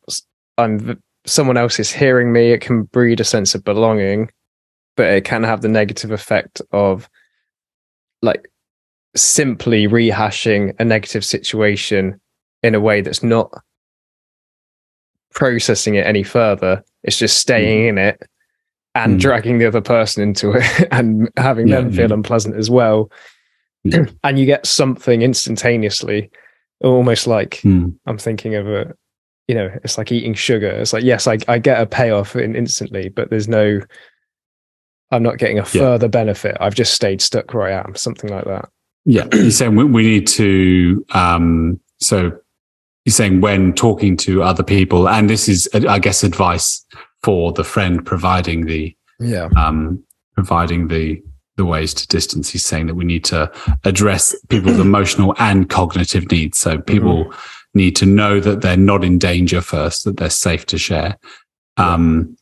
i'm someone else is hearing me it can breed a sense of belonging but it can have the negative effect of like simply rehashing a negative situation in a way that's not processing it any further it's just staying in it and Mm. dragging the other person into it and having Yeah, them feel yeah. unpleasant as well Yeah. and you get something instantaneously almost like Hmm. i'm thinking of a you know it's like eating sugar it's like yes i, I get a payoff in instantly but there's no i'm not getting a further benefit i've just stayed stuck where i am something like that Yeah, you're saying we, we need to. Um, so you're saying when talking to other people, and this is, I guess, advice for the friend providing the yeah um, providing the the ways to distance. He's saying that we need to address people's emotional and cognitive needs. So people need to know that they're not in danger first, that they're safe to share. Um,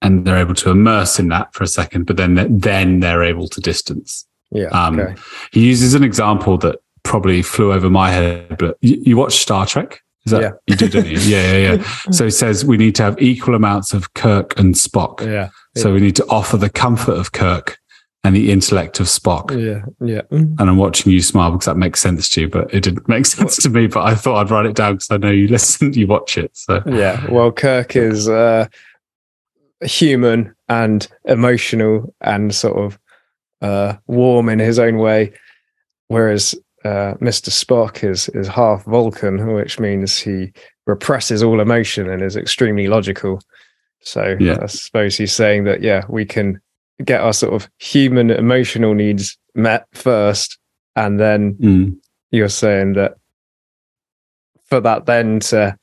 and they're able to immerse in that for a second, but then then they're able to distance. yeah Um, okay He uses an example that probably flew over my head, but you, you watch Star Trek? Is that Yeah. you do, don't you? Yeah, yeah, yeah. So he says we need to have equal amounts of Kirk and Spock. yeah So we need to offer the comfort of Kirk and the intellect of Spock. yeah yeah. And I'm watching you smile because that makes sense to you, but it didn't make sense to me. But I thought I'd write it down because I know you listen, you watch it. So yeah well kirk is uh human and emotional and sort of uh warm in his own way whereas uh mr spock is is half vulcan which means he represses all emotion and is extremely logical so Yeah. i suppose he's saying that yeah we can get our sort of human emotional needs met first and then mm, you're saying that for that then to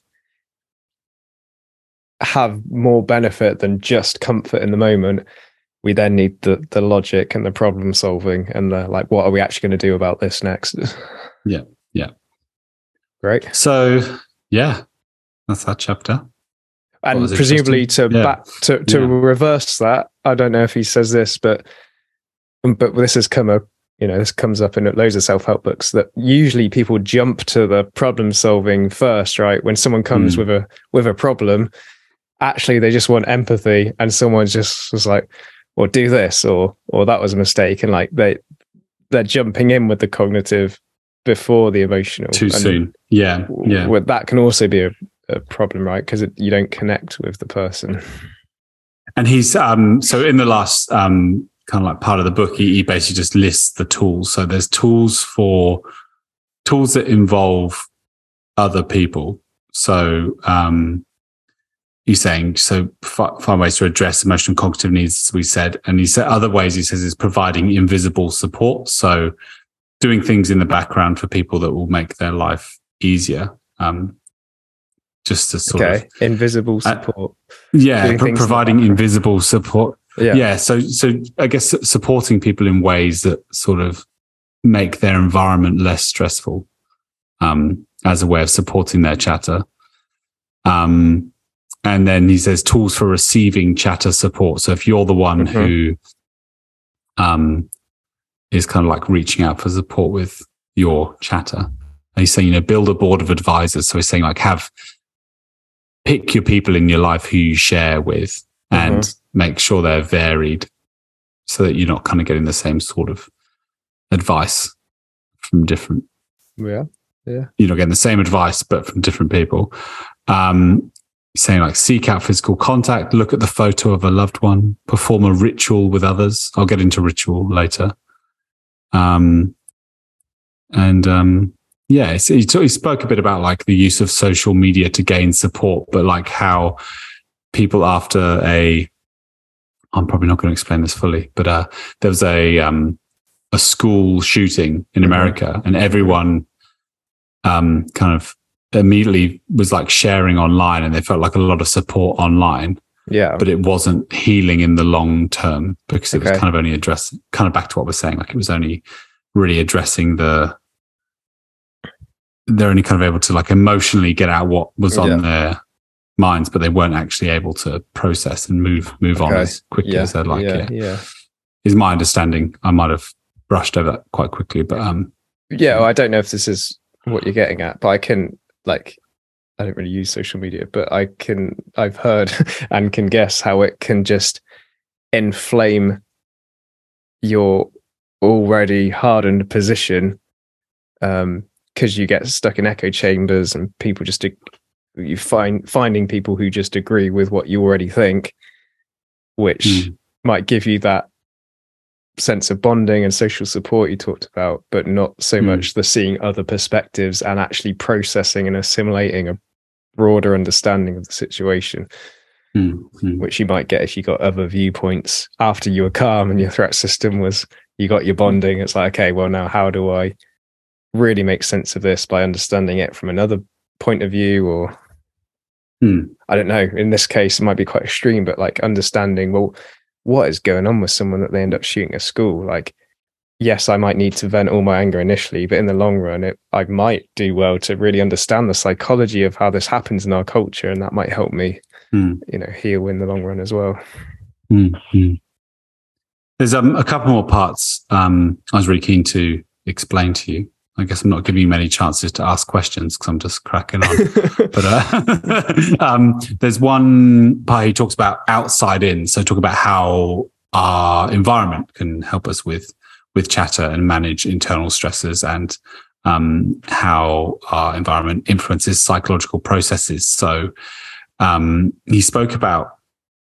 have more benefit than just comfort in the moment we then need the the logic and the problem solving and the like what are we actually going to do about this next Yeah, yeah. great so yeah, that's that chapter. and presumably to. Yeah. back to, to Yeah. reverse that i don't know if he says this but but this has come up you know this comes up in loads of self-help books that usually people jump to the problem solving first right when someone comes Mm. with a with a problem actually they just want empathy and someone just was like well do this or or that was a mistake and like they they're jumping in with the cognitive before the emotional Too And soon. Yeah, yeah. well, that can also be a, a problem right because you don't connect with the person And he's um so in the last um kind of like part of the book, he, he basically just lists the tools. So there's tools for tools that involve other people. So um he's saying so find ways to address emotional and cognitive needs, as we said. And he said other ways he says is providing invisible support. So doing things in the background for people that will make their life easier. Um just to sort okay of invisible support yeah, doing pro- in providing invisible support yeah yeah. so so i guess supporting people in ways that sort of make their environment less stressful um as a way of supporting their chatter um and then he says tools for receiving chatter support. So if you're the one Mhm. who um is kind of like reaching out for support with your chatter and he's saying you know build a board of advisors. So he's saying like have pick your people in your life who you share with and make sure they're varied so that you're not kind of getting the same sort of advice from different yeah yeah. you're not getting the same advice but from different people. Um saying like seek out physical contact look at the photo of a loved one perform a ritual with others i'll get into ritual later um and um yeah he, t- he spoke a bit about like the use of social media to gain support but like how people after a i'm probably not going to explain this fully but uh there was a um a school shooting in Mhm. america and everyone um kind of immediately was like sharing online and they felt like a lot of support online yeah but it wasn't healing in the long term because it Okay. was kind of only addressing kind of back to what we're saying like it was only really addressing the they're only kind of able to like emotionally get out what was on Yeah. their minds, but they weren't actually able to process and move move on as quickly yeah, as they'd like. yeah, Yeah. yeah. is my understanding. I might have brushed over that quite quickly, but um, Yeah, well, I don't know if this is what you're getting at, but I can like I don't really use social media, but I can I've heard and can guess how it can just inflame your already hardened position um because you get stuck in echo chambers and people just you find finding people who just agree with what you already think which Mm. might give you that sense of bonding and social support you talked about, but not so Mm. much the seeing other perspectives and actually processing and assimilating a broader understanding of the situation, mm, mm, which you might get if you got other viewpoints after you were calm and your threat system was you got your bonding. It's like, okay, well, now how do I really make sense of this by understanding it from another point of view or mm, I don't know. In this case, it might be quite extreme, but like understanding, well, what is going on with someone that they end up shooting at school? Like, yes, I might need to vent all my anger initially, but in the long run, it, I might do well to really understand the psychology of how this happens in our culture, and that might help me, mm, you know, heal in the long run as well. mm, mm. There's um, a couple more parts um, I was really keen to explain to you. I guess I'm not giving you many chances to ask questions because I'm just cracking on. but uh, um, there's one part he talks about outside in. So talk about how our environment can help us with with chatter and manage internal stresses and um, how our environment influences psychological processes. So um, he spoke about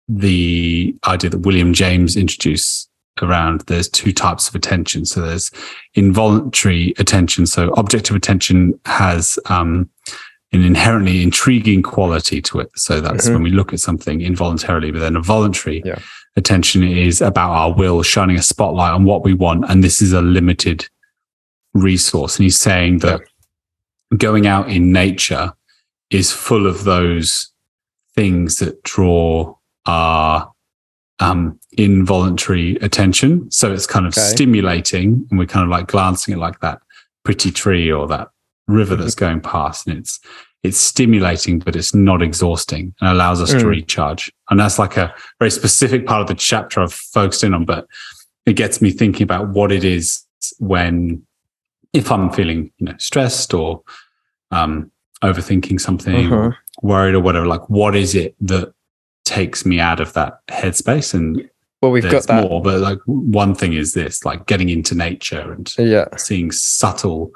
the idea that William James introduced around there's two types of attention. So there's involuntary attention. So objective attention has um, an inherently intriguing quality to it. So that's Mhm. when we look at something involuntarily, but then a voluntary Yeah. attention is about our will shining a spotlight on what we want. And this is a limited resource. And he's saying that going out in nature is full of those things that draw our um, involuntary attention. So it's kind of Okay. stimulating, and we're kind of like glancing at like that pretty tree or that river that's going past, and it's it's stimulating, but it's not exhausting, and allows us to Mm. recharge. And that's like a very specific part of the chapter I've focused in on, but it gets me thinking about what it is when, if I'm feeling you know stressed or um, overthinking something, Uh-huh. worried or whatever, like what is it that takes me out of that headspace? And Well, we've got that. more, but like one thing is this, like getting into nature and Yeah. seeing subtle,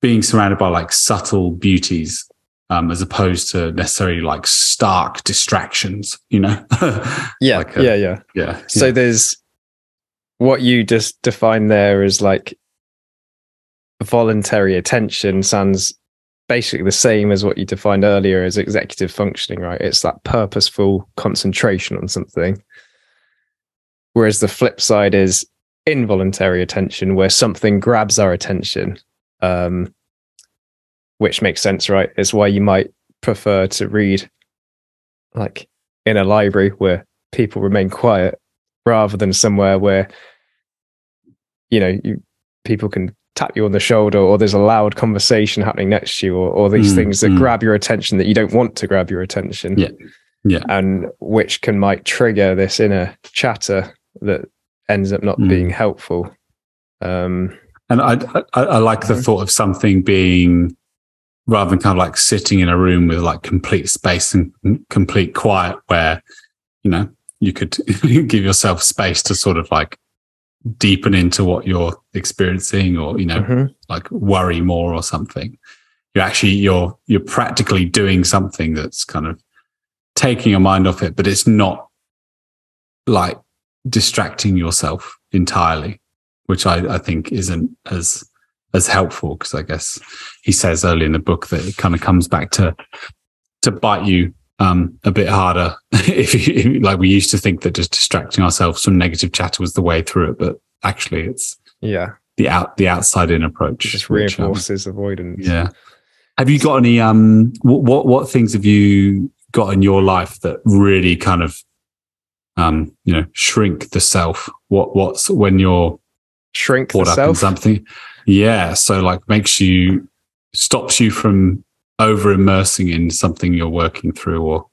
being surrounded by like subtle beauties, um, as opposed to necessarily like stark distractions, you know? Yeah. Like a- yeah. Yeah. yeah. So yeah. there's what you just defined there is like voluntary attention sounds basically the same as what you defined earlier as executive functioning, right? It's that purposeful concentration on something. Whereas the flip side is involuntary attention, where something grabs our attention, um, which makes sense, right? It's why you might prefer to read like in a library where people remain quiet rather than somewhere where you know you people can tap you on the shoulder or there's a loud conversation happening next to you or, or these Mm, things that mm. grab your attention that you don't want to grab your attention Yeah, yeah. and which can might trigger this inner chatter that ends up not Mm. being helpful um And I, I, I like the thought of something being rather than kind of like sitting in a room with like complete space and complete quiet where, you know, you could give yourself space to sort of like deepen into what you're experiencing or, you know, mhm. like worry more or something. You're actually, you're, you're practically doing something that's kind of taking your mind off it, but it's not like distracting yourself entirely which I, I think isn't as as helpful because I guess he says early in the book that it kind of comes back to to bite you um, a bit harder if you like we used to think that just distracting ourselves from negative chatter was the way through it, but actually it's yeah the out the outside in approach. it just which, um, reinforces avoidance yeah. Have you got any um what, what what things have you got in your life that really kind of um you know shrink the self? What what's when you're shrink the caught up in self something. Yeah. So like makes you stops you from over immersing in something you're working through, or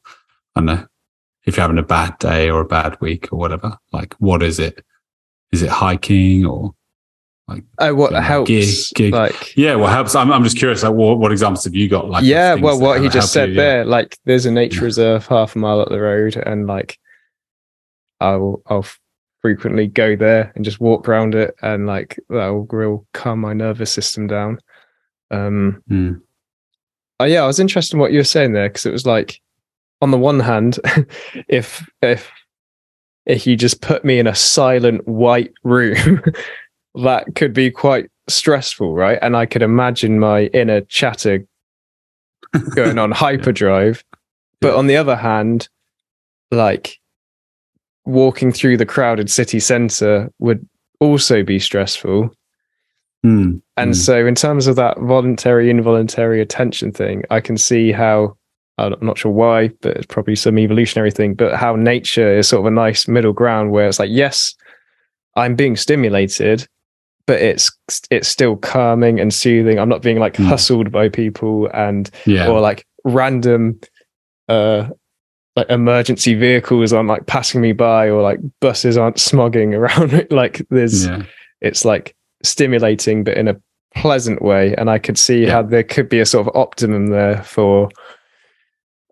I don't know if you're having a bad day or a bad week or whatever. Like, what is it? Is it hiking or like Oh, what Yeah, helps? gig- gig. Like, yeah? What helps? I'm I'm just curious. Like, what, what examples have you got? Like, yeah, well, what he just said you? Yeah. there, like, there's a nature reserve half a mile up the road, and like, I'll I'll frequently go there and just walk around it, and like that'll real calm my nervous system down. Um, Mm. Oh yeah, I was interested in what you were saying there because it was like, on the one hand, if if if you just put me in a silent white room, that could be quite stressful, right? And I could imagine my inner chatter going on hyperdrive. But Yeah. on the other hand, like walking through the crowded city center would also be stressful. Mm. And Mm. so, in terms of that voluntary, involuntary attention thing, I can see how I'm not sure why, but it's probably some evolutionary thing, but how nature is sort of a nice middle ground where it's like, yes, I'm being stimulated, but it's it's still calming and soothing. I'm not being like Mm. hustled by people and yeah. or like random uh like emergency vehicles aren't like passing me by or like buses aren't smogging around like there's yeah. it's like stimulating but in a pleasant way and i could see Yeah. how there could be a sort of optimum there for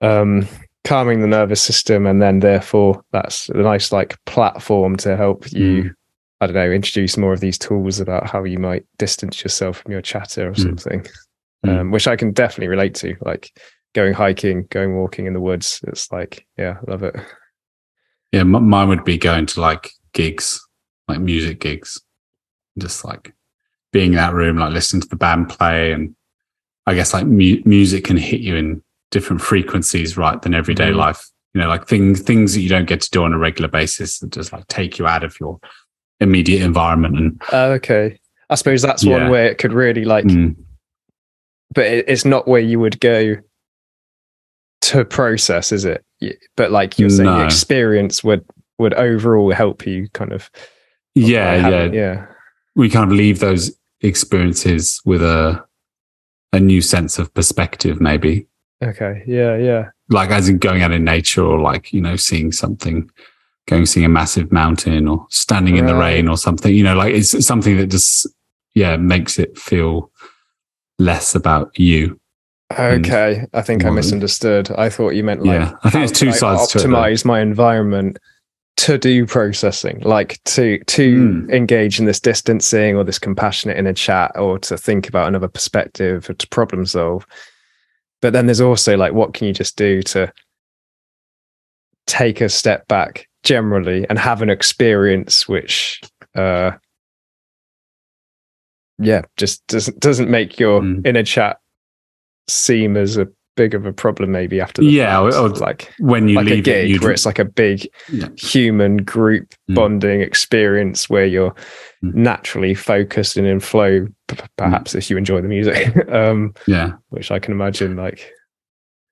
um calming the nervous system and then therefore that's a nice like platform to help you Mm. i don't know introduce more of these tools about how you might distance yourself from your chatter or Mm. something Mm. um, which i can definitely relate to like going hiking going walking in the woods it's like yeah love it Yeah, m- mine would be going to like gigs, like music gigs, just like being in that room, like listening to the band play, and I guess like mu- music can hit you in different frequencies, right, than everyday Mhm. life. You know, like things things that you don't get to do on a regular basis that just like take you out of your immediate environment. And uh, okay i suppose that's Yeah. one where it could really like mm, but it, it's not where you would go to process is it but like you're saying No. experience would would overall help you kind of yeah, yeah, yeah we kind of leave those experiences with a a new sense of perspective, maybe. okay. Yeah yeah. Like as in going out in nature or like you know seeing something going seeing a massive mountain or standing in the rain or something you know like it's it's something that just yeah makes it feel less about you. Okay. I think i misunderstood. I thought you meant like yeah i think there's two sides to it optimize my environment to do processing like to to Hmm. engage in this distancing or this compassionate inner chat or to think about another perspective or to problem solve but then there's also like what can you just do to take a step back generally and have an experience which uh yeah just doesn't doesn't make your Mm. inner chat seem as a big of a problem maybe after the Yeah, fact. or- like when you like a leave it gig you'd where it's like a big Yeah. human group Mm. bonding experience where you're Mm. naturally focused and in flow perhaps if you enjoy the music um yeah which i can imagine like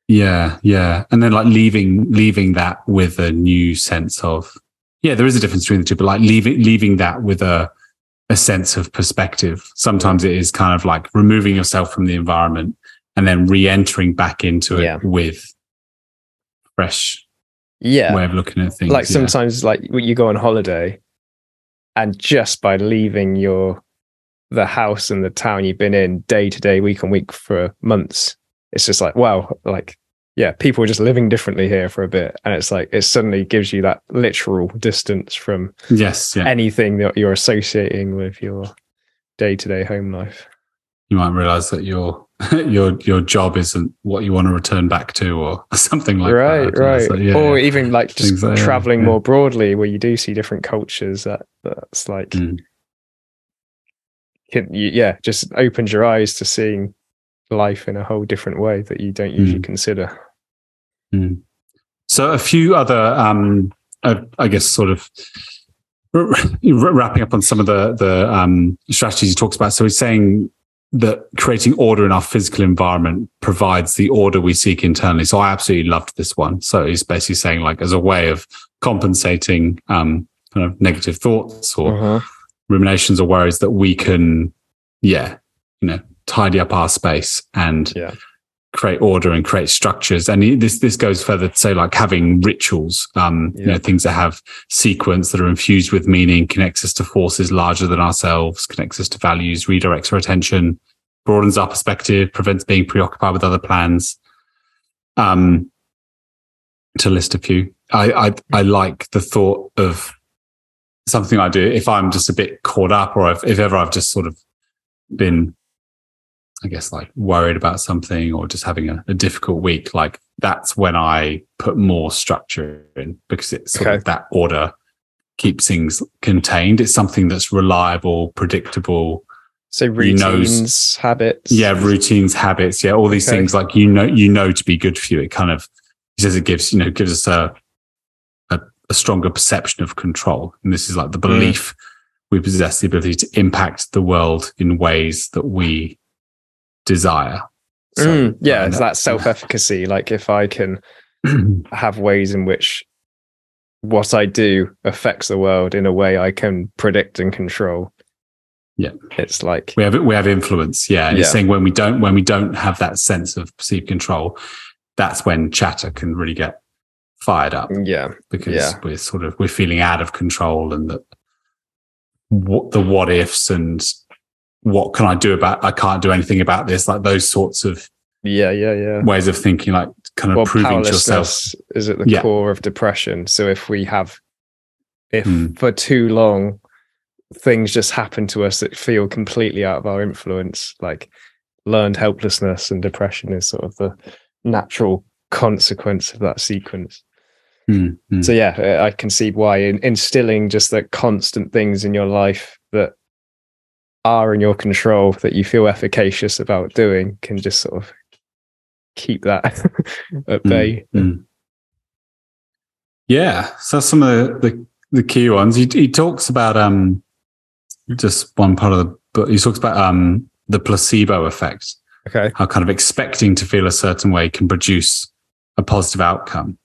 yeah yeah and then like leaving leaving that with a new sense of yeah there is a difference between the two but like leaving leaving that with a a sense of perspective sometimes it is kind of like removing yourself from the environment and then re-entering back into it Yeah. with fresh yeah way of looking at things like yeah. sometimes like when you go on holiday and just by leaving your the house and the town you've been in day to day week on week for months it's just like wow like yeah people are just living differently here for a bit and it's like it suddenly gives you that literal distance from yes yeah anything that you're associating with your day-to-day home life you might realize that your your your job isn't what you want to return back to or something like right that I right So, yeah, or even like just like traveling yeah. more broadly where you do see different cultures that that's like Mm. can, you, yeah just opens your eyes to seeing life in a whole different way that you don't usually Mm. consider Mm. So a few other, um, uh, I guess, sort of wrapping up on some of the the um, strategies he talks about. So he's saying that creating order in our physical environment provides the order we seek internally. So I absolutely loved this one. So he's basically saying, like, as a way of compensating um, kind of negative thoughts or Uh-huh. ruminations or worries, that we can, yeah, you know, tidy up our space and Yeah. Create order and create structures. And this this goes further to say like having rituals, um, you know, things that have sequence that are infused with meaning, connects us to forces larger than ourselves, connects us to values, redirects our attention, broadens our perspective, prevents being preoccupied with other plans. Um, to list a few, I I, I like the thought of something I do if I'm just a bit caught up, or if, if ever I've just sort of been I guess like worried about something or just having a, a difficult week, like that's when I put more structure in because it's sort Okay. of that order keeps things contained. It's something that's reliable, predictable. So routines, habits. Yeah, routines, habits. Yeah, all these Okay. things like you know, you know to be good for you. It kind of he says it gives you know gives us a a, a stronger perception of control, and this is like the Mm. belief we possess the ability to impact the world in ways that we desire. So, Mm, yeah, it's that self-efficacy. Like if I can have ways in which what I do affects the world in a way I can predict and control. Yeah. It's like we have we have influence yeah and it's Yeah. saying when we don't when we don't have that sense of perceived control that's when chatter can really get fired up yeah. because Yeah. we're sort of we're feeling out of control and that what the what ifs and what can i do about i can't do anything about this like those sorts of Yeah, yeah, yeah. ways of thinking like kind of Well, proving to yourself is at the Yeah. core of depression. So if we have if Mm. for too long things just happen to us that feel completely out of our influence, like learned helplessness and depression is sort of the natural consequence of that sequence. Mm, mm. So yeah, I can see why in, instilling just the constant things in your life that are in your control that you feel efficacious about doing can just sort of keep that at Mm, bay. mm. Yeah, so that's some of the, the, the key ones. He, he talks about um just one part of the book. He talks about um the placebo effect, Okay. how kind of expecting to feel a certain way can produce a positive outcome.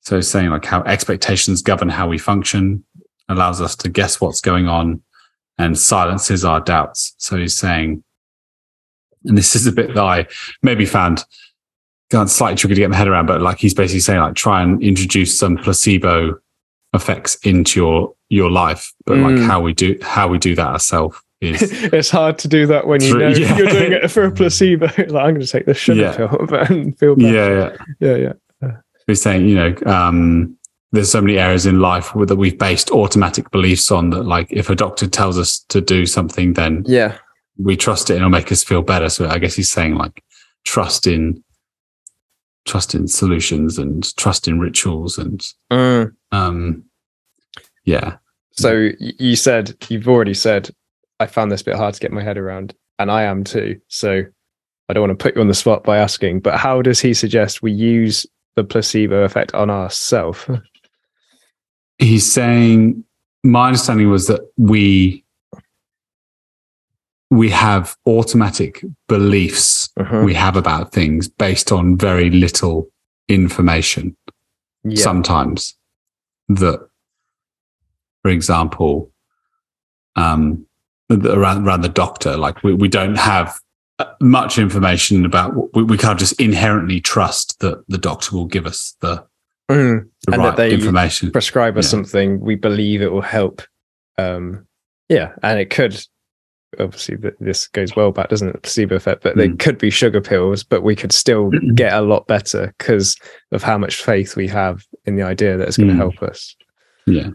So saying like how expectations govern how we function, allows us to guess what's going on, and silences our doubts. So he's saying, and this is a bit that I maybe found slightly tricky to get my head around, but like he's basically saying, like try and introduce some placebo effects into your your life. But like Mm. how we do how we do that ourselves is it's hard to do that when you know yeah. you're doing it for a placebo. like, I'm going to take the sugar Yeah. pill and feel better. yeah, yeah. yeah, yeah. He's saying, you know, um, there's so many areas in life where- that we've based automatic beliefs on that, like if a doctor tells us to do something, then Yeah. we trust it and it'll make us feel better. So I guess he's saying like trust in trust in solutions and trust in rituals and Mm. um yeah. So you said you've already said I found this a bit hard to get my head around, and I am too. So I don't want to put you on the spot by asking, but how does he suggest we use the placebo effect on ourselves? He's saying my understanding was that we we have automatic beliefs Uh-huh. we have about things based on very little information. Yeah. sometimes that, for example, um, around, around the doctor, like we, we don't have uh, much information about, we, we can't just inherently trust that the doctor will give us the, Mm. And that they information. prescribe us Yeah. something we believe it will help. Um, yeah, and it could. Obviously, th- this goes well back, doesn't it? The placebo effect, but they Mm. could be sugar pills, but we could still get a lot better because of how much faith we have in the idea that it's going to Mm. help us. Yeah.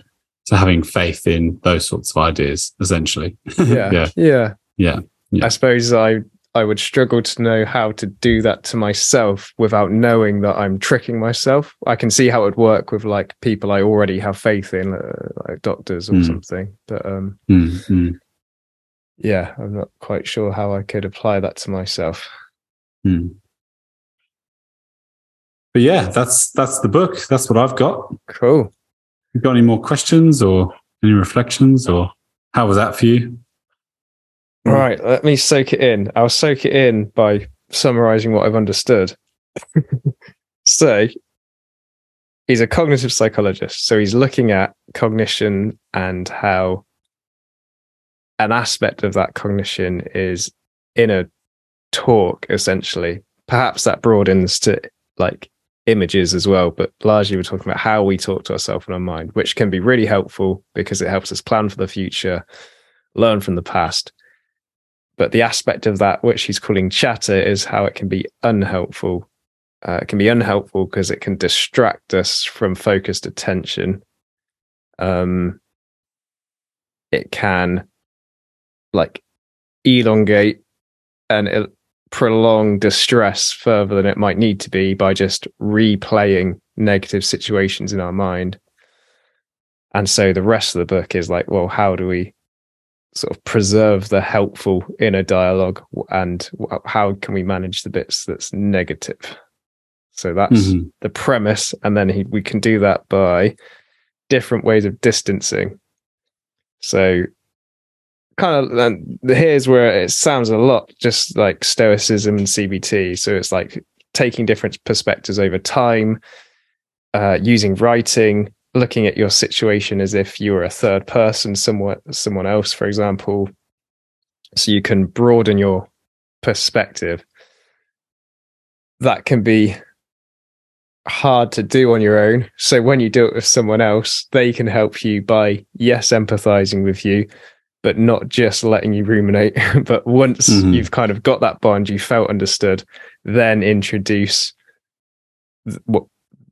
So having faith in those sorts of ideas, essentially. Yeah, yeah. yeah, Yeah. Yeah. I suppose I I would struggle to know how to do that to myself without knowing that I'm tricking myself. I can see how it would work with like people I already have faith in, uh, like doctors or Mm. something, but um. Mm, mm, yeah, I'm not quite sure how I could apply that to myself. mm. But yeah, that's that's the book. That's what I've got. Cool. You got any more questions or any reflections or how was that for you? All Mm. right, let me soak it in. I'll soak it in by summarizing what I've understood. so, he's a cognitive psychologist. So, he's looking at cognition and how an aspect of that cognition is in a talk, essentially, perhaps that broadens to like images as well, but largely we're talking about how we talk to ourselves in our mind, which can be really helpful because it helps us plan for the future, learn from the past. But the aspect of that, which he's calling chatter, is how it can be unhelpful. Uh, it can be unhelpful because it can distract us from focused attention. Um, it can like elongate and prolong distress further than it might need to be by just replaying negative situations in our mind. And so the rest of the book is like, well, how do we sort of preserve the helpful inner dialogue and how can we manage the bits that's negative? So that's Mhm. the premise. And then he, we can do that by different ways of distancing. So kind of and here's where it sounds a lot just like stoicism and cbt so it's like taking different perspectives over time uh, using writing looking at your situation as if you were a third person someone someone else for example so you can broaden your perspective that can be hard to do on your own so when you do it with someone else they can help you by yes empathizing with you but not just letting you ruminate. but once Mhm. you've kind of got that bond, you felt understood, then introduce what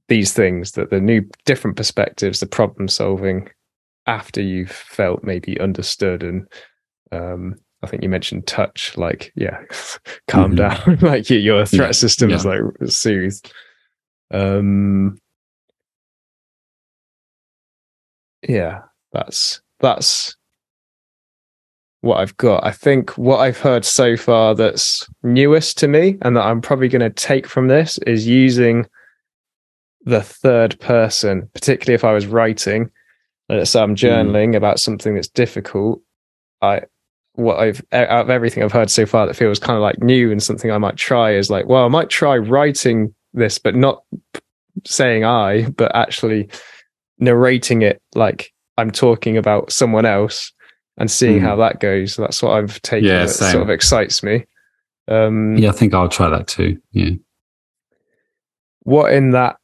these things that the new different perspectives, the problem solving after you've felt maybe understood and um I think you mentioned touch, like yeah, calm Mhm. down, like your, your threat Yeah, system is like soothed. Um, yeah, that's that's what I've got. I think what I've heard so far that's newest to me and that I'm probably going to take from this is using the third person, particularly if I was writing. Let's say I'm journaling about something that's difficult. I what I've out of everything I've heard so far that feels kind of like new and something I might try is like, well, I might try writing this, but not saying I, but actually narrating it like I'm talking about someone else and seeing Mm. how that goes. That's what I've taken. Yeah, that same. sort of excites me. Um, Yeah, I think I'll try that too. Yeah. What in that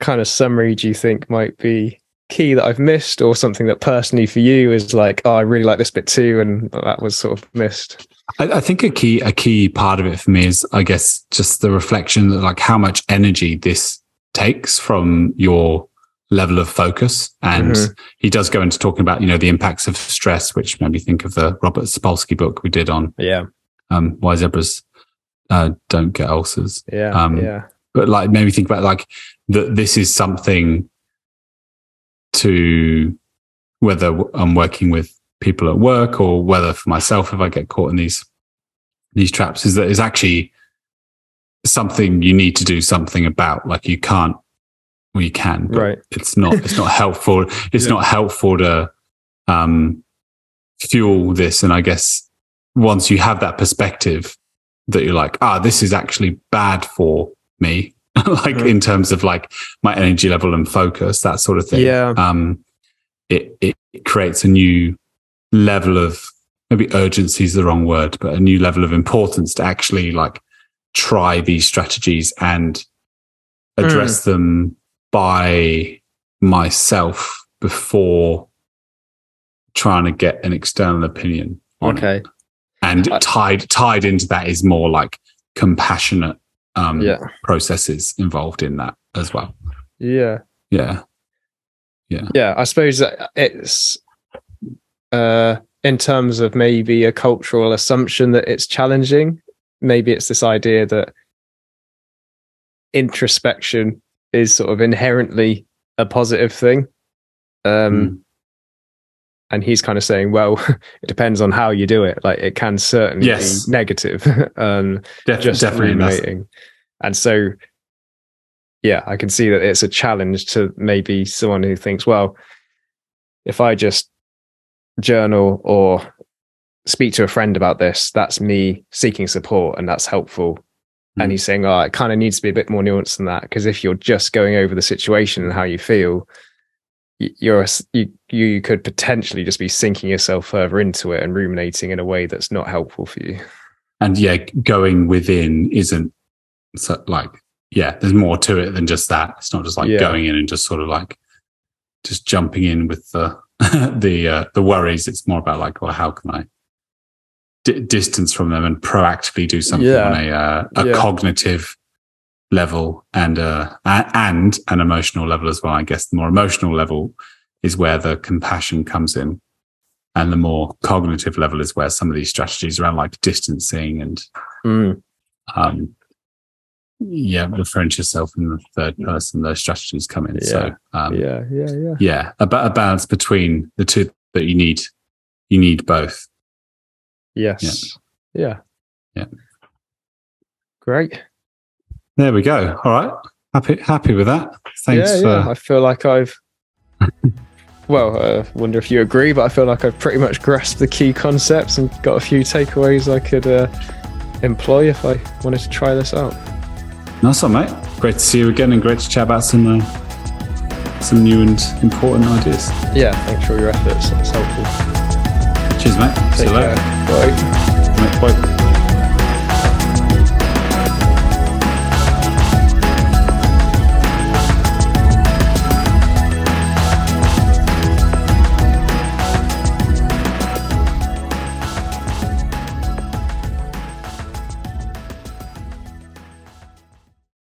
kind of summary do you think might be key that I've missed, or something that personally for you is like, oh, I really like this bit too, and that was sort of missed? I, I think a key a key part of it for me is, I guess, just the reflection that like how much energy this takes from your level of focus. And Mhm. he does go into talking about, you know, the impacts of stress, which made me think of the Robert Sapolsky book we did on Yeah, um, why zebras uh, don't get ulcers. yeah, Um, yeah, But like, made me think about like that this is something to whether I'm working with people at work or whether for myself, if I get caught in these these traps, is that is actually something you need to do something about. Like you can't, well, you can, but right. it's not it's not helpful. It's Yeah. not helpful to um, fuel this. And I guess once you have that perspective that you're like, ah, this is actually bad for me, like Mhm. in terms of like my energy level and focus, that sort of thing. Yeah. Um, it it creates a new level of maybe urgency is the wrong word, but a new level of importance to actually like try these strategies and address them by myself before trying to get an external opinion on it. Okay. And I- tied tied into that is more like compassionate um Yeah. processes involved in that as well. Yeah. Yeah. yeah Yeah. i suppose it's uh in terms of maybe a cultural assumption that it's challenging maybe it's this idea that introspection is sort of inherently a positive thing um Mm. And he's kind of saying well it depends on how you do it like it can certainly Yes. be negative um Def- just definitely. and. And so, yeah, I can see that it's a challenge to maybe someone who thinks, well, if I just journal or speak to a friend about this, that's me seeking support and that's helpful. Mm. And he's saying, oh, it kind of needs to be a bit more nuanced than that. Because if you're just going over the situation and how you feel, you're you you could potentially just be sinking yourself further into it and ruminating in a way that's not helpful for you. and yeah, going within isn't so like yeah, there's more to it than just that. It's not just like Yeah. going in and just sort of like just jumping in with the the uh, the worries. It's more about like, well, how can I d- distance from them and proactively do something Yeah. on a uh, a Yeah. cognitive level and uh and an emotional level as well. I guess the more emotional level is where the compassion comes in. And the more cognitive level is where some of these strategies around like distancing and Mm. um yeah referring to yourself in the third person those strategies come in so um yeah, yeah, yeah, yeah. a, a balance between the two that you need you need both Yes. Yeah. Yeah. Great. There we go all right happy happy with that thanks yeah, for. I feel like I've. well, I wonder if you agree, but I feel like I've pretty much grasped the key concepts and got a few takeaways I could uh, employ if I wanted to try this out. nice one mate great to see you again and great to chat about some uh, some new and important ideas Yeah, thanks for all your efforts. That's helpful. cheers mate see Take you later care. Bye. Mate, bye.